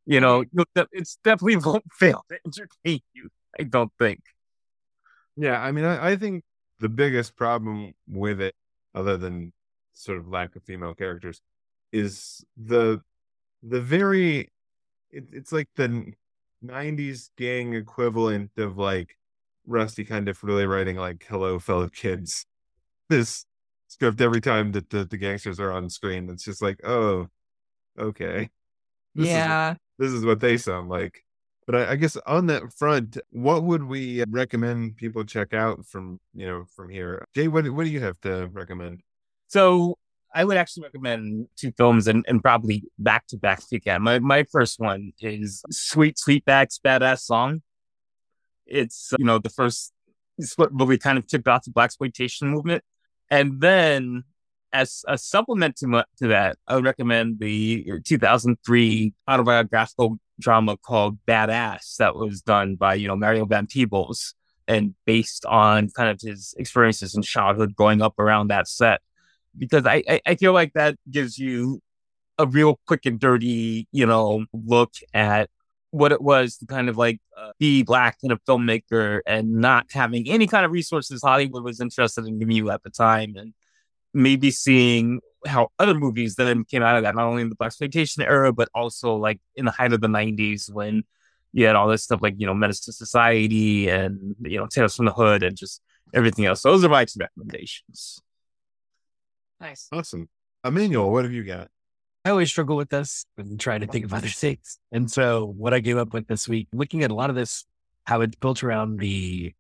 You know, de- it's definitely [LAUGHS] won't fail to entertain you. I don't think. Yeah, I mean, I, I think the biggest problem with it, other than sort of lack of female characters, is the the very it, it's like the '90s gang equivalent of like Rusty kind of really writing like "Hello, fellow kids." [LAUGHS] This script every time that the, the gangsters are on screen, it's just like, oh, okay, This is- yeah. this is what they sound like. But I, I guess on that front, what would we recommend people check out from you know from here? Jay, what what do you have to recommend? So I would actually recommend two films and, and probably back to back can. My my first one is Sweet Sweetback's Baadasssss Song. It's you know the first it's what kind of kicked off the blaxploitation movement, and then as a supplement to, to that, I would recommend the 2003 autobiographical drama called Baadasssss that was done by you know Mario Van Peebles and based on kind of his experiences in childhood growing up around that set. Because I, I, I feel like that gives you a real quick and dirty, you know, look at what it was to kind of like uh, be black and a filmmaker and not having any kind of resources Hollywood was interested in giving you at the time, and maybe seeing how other movies then came out of that, not only in the blaxploitation era, but also like in the height of the '90s when you had all this stuff like, you know, Menace II Society and, you know, Tales from the Hood and just everything else. Those are my two recommendations. Nice. Awesome. Emmanuel, what have you got? I always struggle with this and try to think of other things. And so what I came up with this week, looking at a lot of this, how it's built around the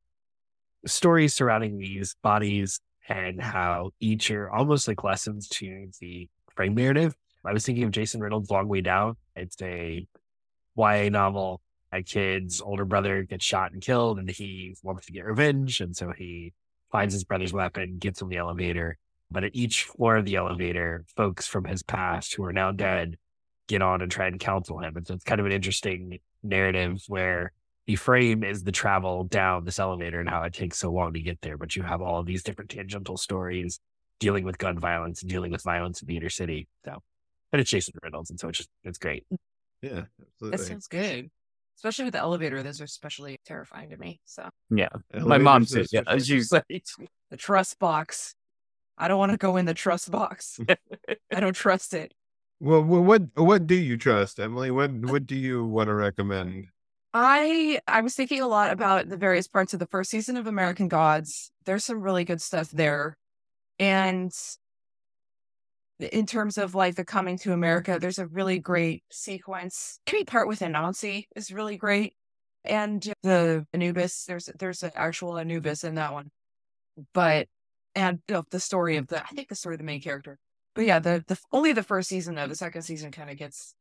stories surrounding these bodies and how each are almost like lessons to the frame narrative. I was thinking of Jason Reynolds' Long Way Down. It's a YA novel. A kid's older brother gets shot and killed, and he wants to get revenge. And so he finds his brother's weapon, gets on the elevator. But at each floor of the elevator, folks from his past who are now dead get on and try and counsel him. And so it's kind of an interesting narrative where the frame is the travel down this elevator and how it takes so long to get there. But you have all of these different tangential stories dealing with gun violence and dealing with violence in the inner city. So, and it's Jason Reynolds. And so it's just, it's great. Mm. Yeah, That sounds good. Especially with the elevator, those are especially terrifying to me. So Yeah. My mom are said, yeah, special. she's [LAUGHS] like, the trust box. I don't want to go in the trust box. [LAUGHS] I don't trust it. Well, well, what what do you trust, Emily? What what do you want to recommend? I I was thinking a lot about the various parts of the first season of American Gods. There's some really good stuff there. And in terms of like the coming to America, there's a really great sequence. Every part with Anansi is really great. And the Anubis, there's there's an actual Anubis in that one. But and uh, the story of the I think the story of the main character. But yeah, the the only the first season though, the second season kind of gets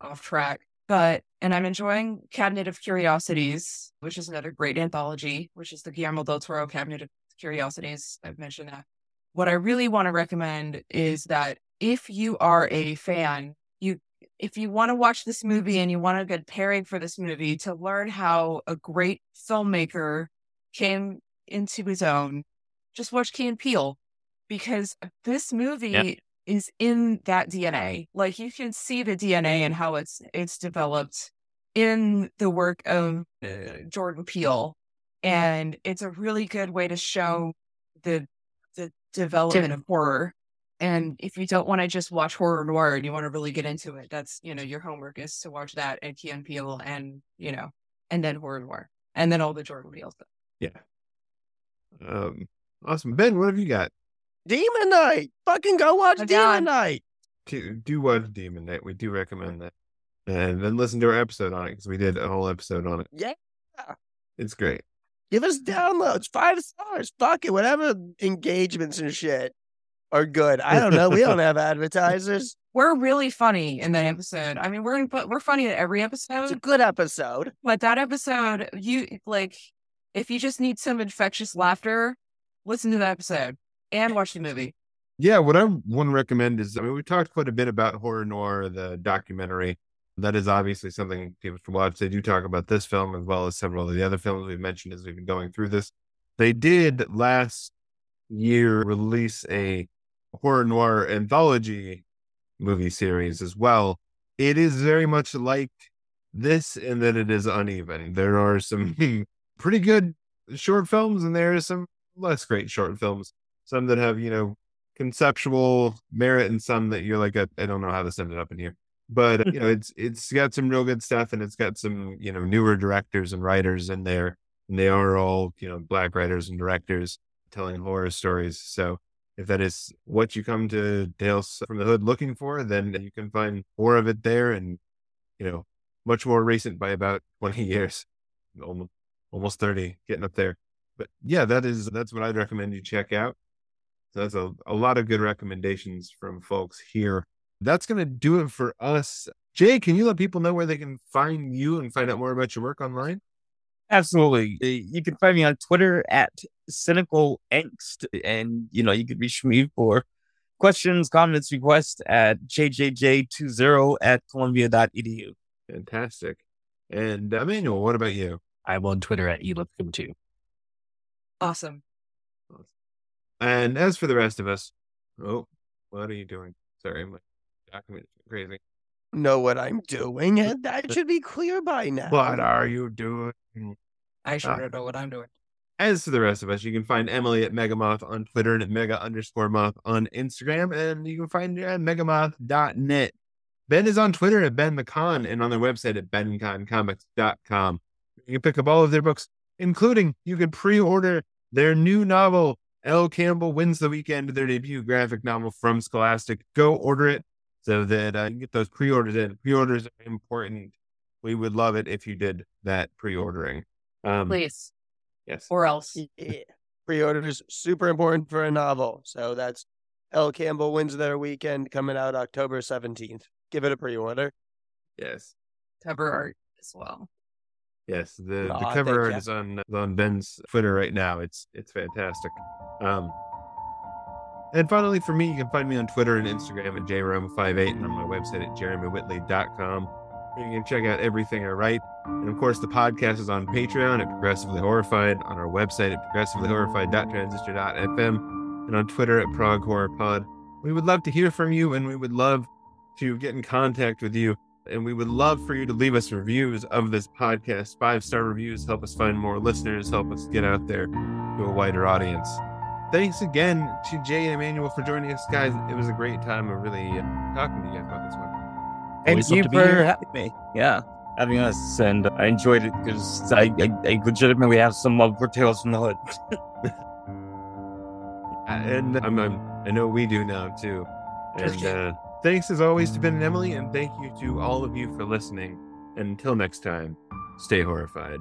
off track. But and I'm enjoying Cabinet of Curiosities, which is another great anthology, which is the Guillermo del Toro Cabinet of Curiosities. I've mentioned that. What I really want to recommend is that if you are a fan, you if you want to watch this movie and you want a good pairing for this movie to learn how a great filmmaker came into his own, just watch Key and Peele because this movie Yeah. Is in that DNA. Like you can see the DNA and how it's it's developed in the work of uh, Jordan Peele, and it's a really good way to show the the development of horror. And if you don't want to just watch horror noir and you want to really get into it, that's you know your homework is to watch that and Key and Peele and you know and then horror noir and then all the Jordan Peele stuff. Yeah. Um. Awesome, Ben. What have you got? Demon Knight. Fucking go watch Oh, Demon God. Night. Do, do watch Demon Knight. We do recommend that, and then listen to our episode on it because we did a whole episode on it. Yeah. It's great. Give us downloads, five stars. Fuck it. Whatever engagements and shit are good. I don't know. We don't have [LAUGHS] advertisers. We're really funny in that episode. I mean, we're we're funny at every episode. It's a good episode. but that episode, you like, if you just need some infectious laughter, listen to that episode and watch the movie. Yeah, what I want to recommend is I mean, we talked quite a bit about horror noir, the documentary. That is obviously something people should watch. They do talk about this film as well as several of the other films we've mentioned as we've been going through this. They did last year release a horror noir anthology movie series as well. It is very much like this in that it is uneven. There are some [LAUGHS] pretty good short films and there are some less great short films. Some that have, you know, conceptual merit and some that you're like, I, I don't know how this ended up in here. But you know, [LAUGHS] it's it's got some real good stuff and it's got some, you know, newer directors and writers in there. And they are all, you know, black writers and directors telling horror stories. So if that is what you come to Tales from the Hood looking for, then you can find more of it there and, you know, much more recent by about [LAUGHS] 20 years, almost, almost 30, getting up there. But yeah, that is, that's what I'd recommend you check out. So that's a, a lot of good recommendations from folks here. That's going to do it for us. Jay, can you let people know where they can find you and find out more about your work online? Absolutely. You can find me on Twitter at cynical angst, and you know you can reach me for questions, comments, requests at jjj20 at columbia.edu. Fantastic. And Emmanuel, what about you? I'm on Twitter at elipcom2. Awesome. And as for the rest of us, oh, what are you doing? Sorry, my document is crazy. Know what I'm doing, and that should be clear by now. What are you doing? I sure Ah. don't know what I'm doing. As for the rest of us, you can find Emily at Megamoth on Twitter and at Mega underscore Moth on Instagram, and you can find her at megamoth.net. Ben is on Twitter at Ben the Con and on their website at benconcomics.com. You can pick up all of their books, including you can pre-order their new novel, L. Campbell Wins the Weekend, their debut graphic novel from Scholastic. Go order it so that uh, you can get those pre-orders in. Pre-orders are important. We would love it if you did that pre-ordering. Um, Please. Yes. Or else. Yeah. Pre-orders super important for a novel. So that's L. Campbell wins their weekend coming out October seventeenth. Give it a pre-order. Yes. Cover art as well. Yes, the, the cover art is on on Ben's Twitter right now. It's it's fantastic. Um, and finally, for me, you can find me on Twitter and Instagram at jroma58 and on my website at jeremywhitley.com. You can check out everything I write. And of course, the podcast is on Patreon at Progressively Horrified, on our website at progressivelyhorrified.transistor.fm, and on Twitter at Prog Horror Pod. We would love to hear from you, and we would love to get in contact with you. And we would love for you to leave us reviews of this podcast. Five star reviews help us find more listeners, help us get out there to a wider audience. Thanks again to Jay and Emmanuel for joining us, guys. It was a great time of really uh, talking to you guys about this one. Always Thank you to be for here. having me. Yeah, having us, and I enjoyed it because I, I, I legitimately have some love for Tales from the Hood. [LAUGHS] And I'm, I'm, I know we do now too. And uh, thanks as always to Ben and Emily, and thank you to all of you for listening. And until next time, stay horrified.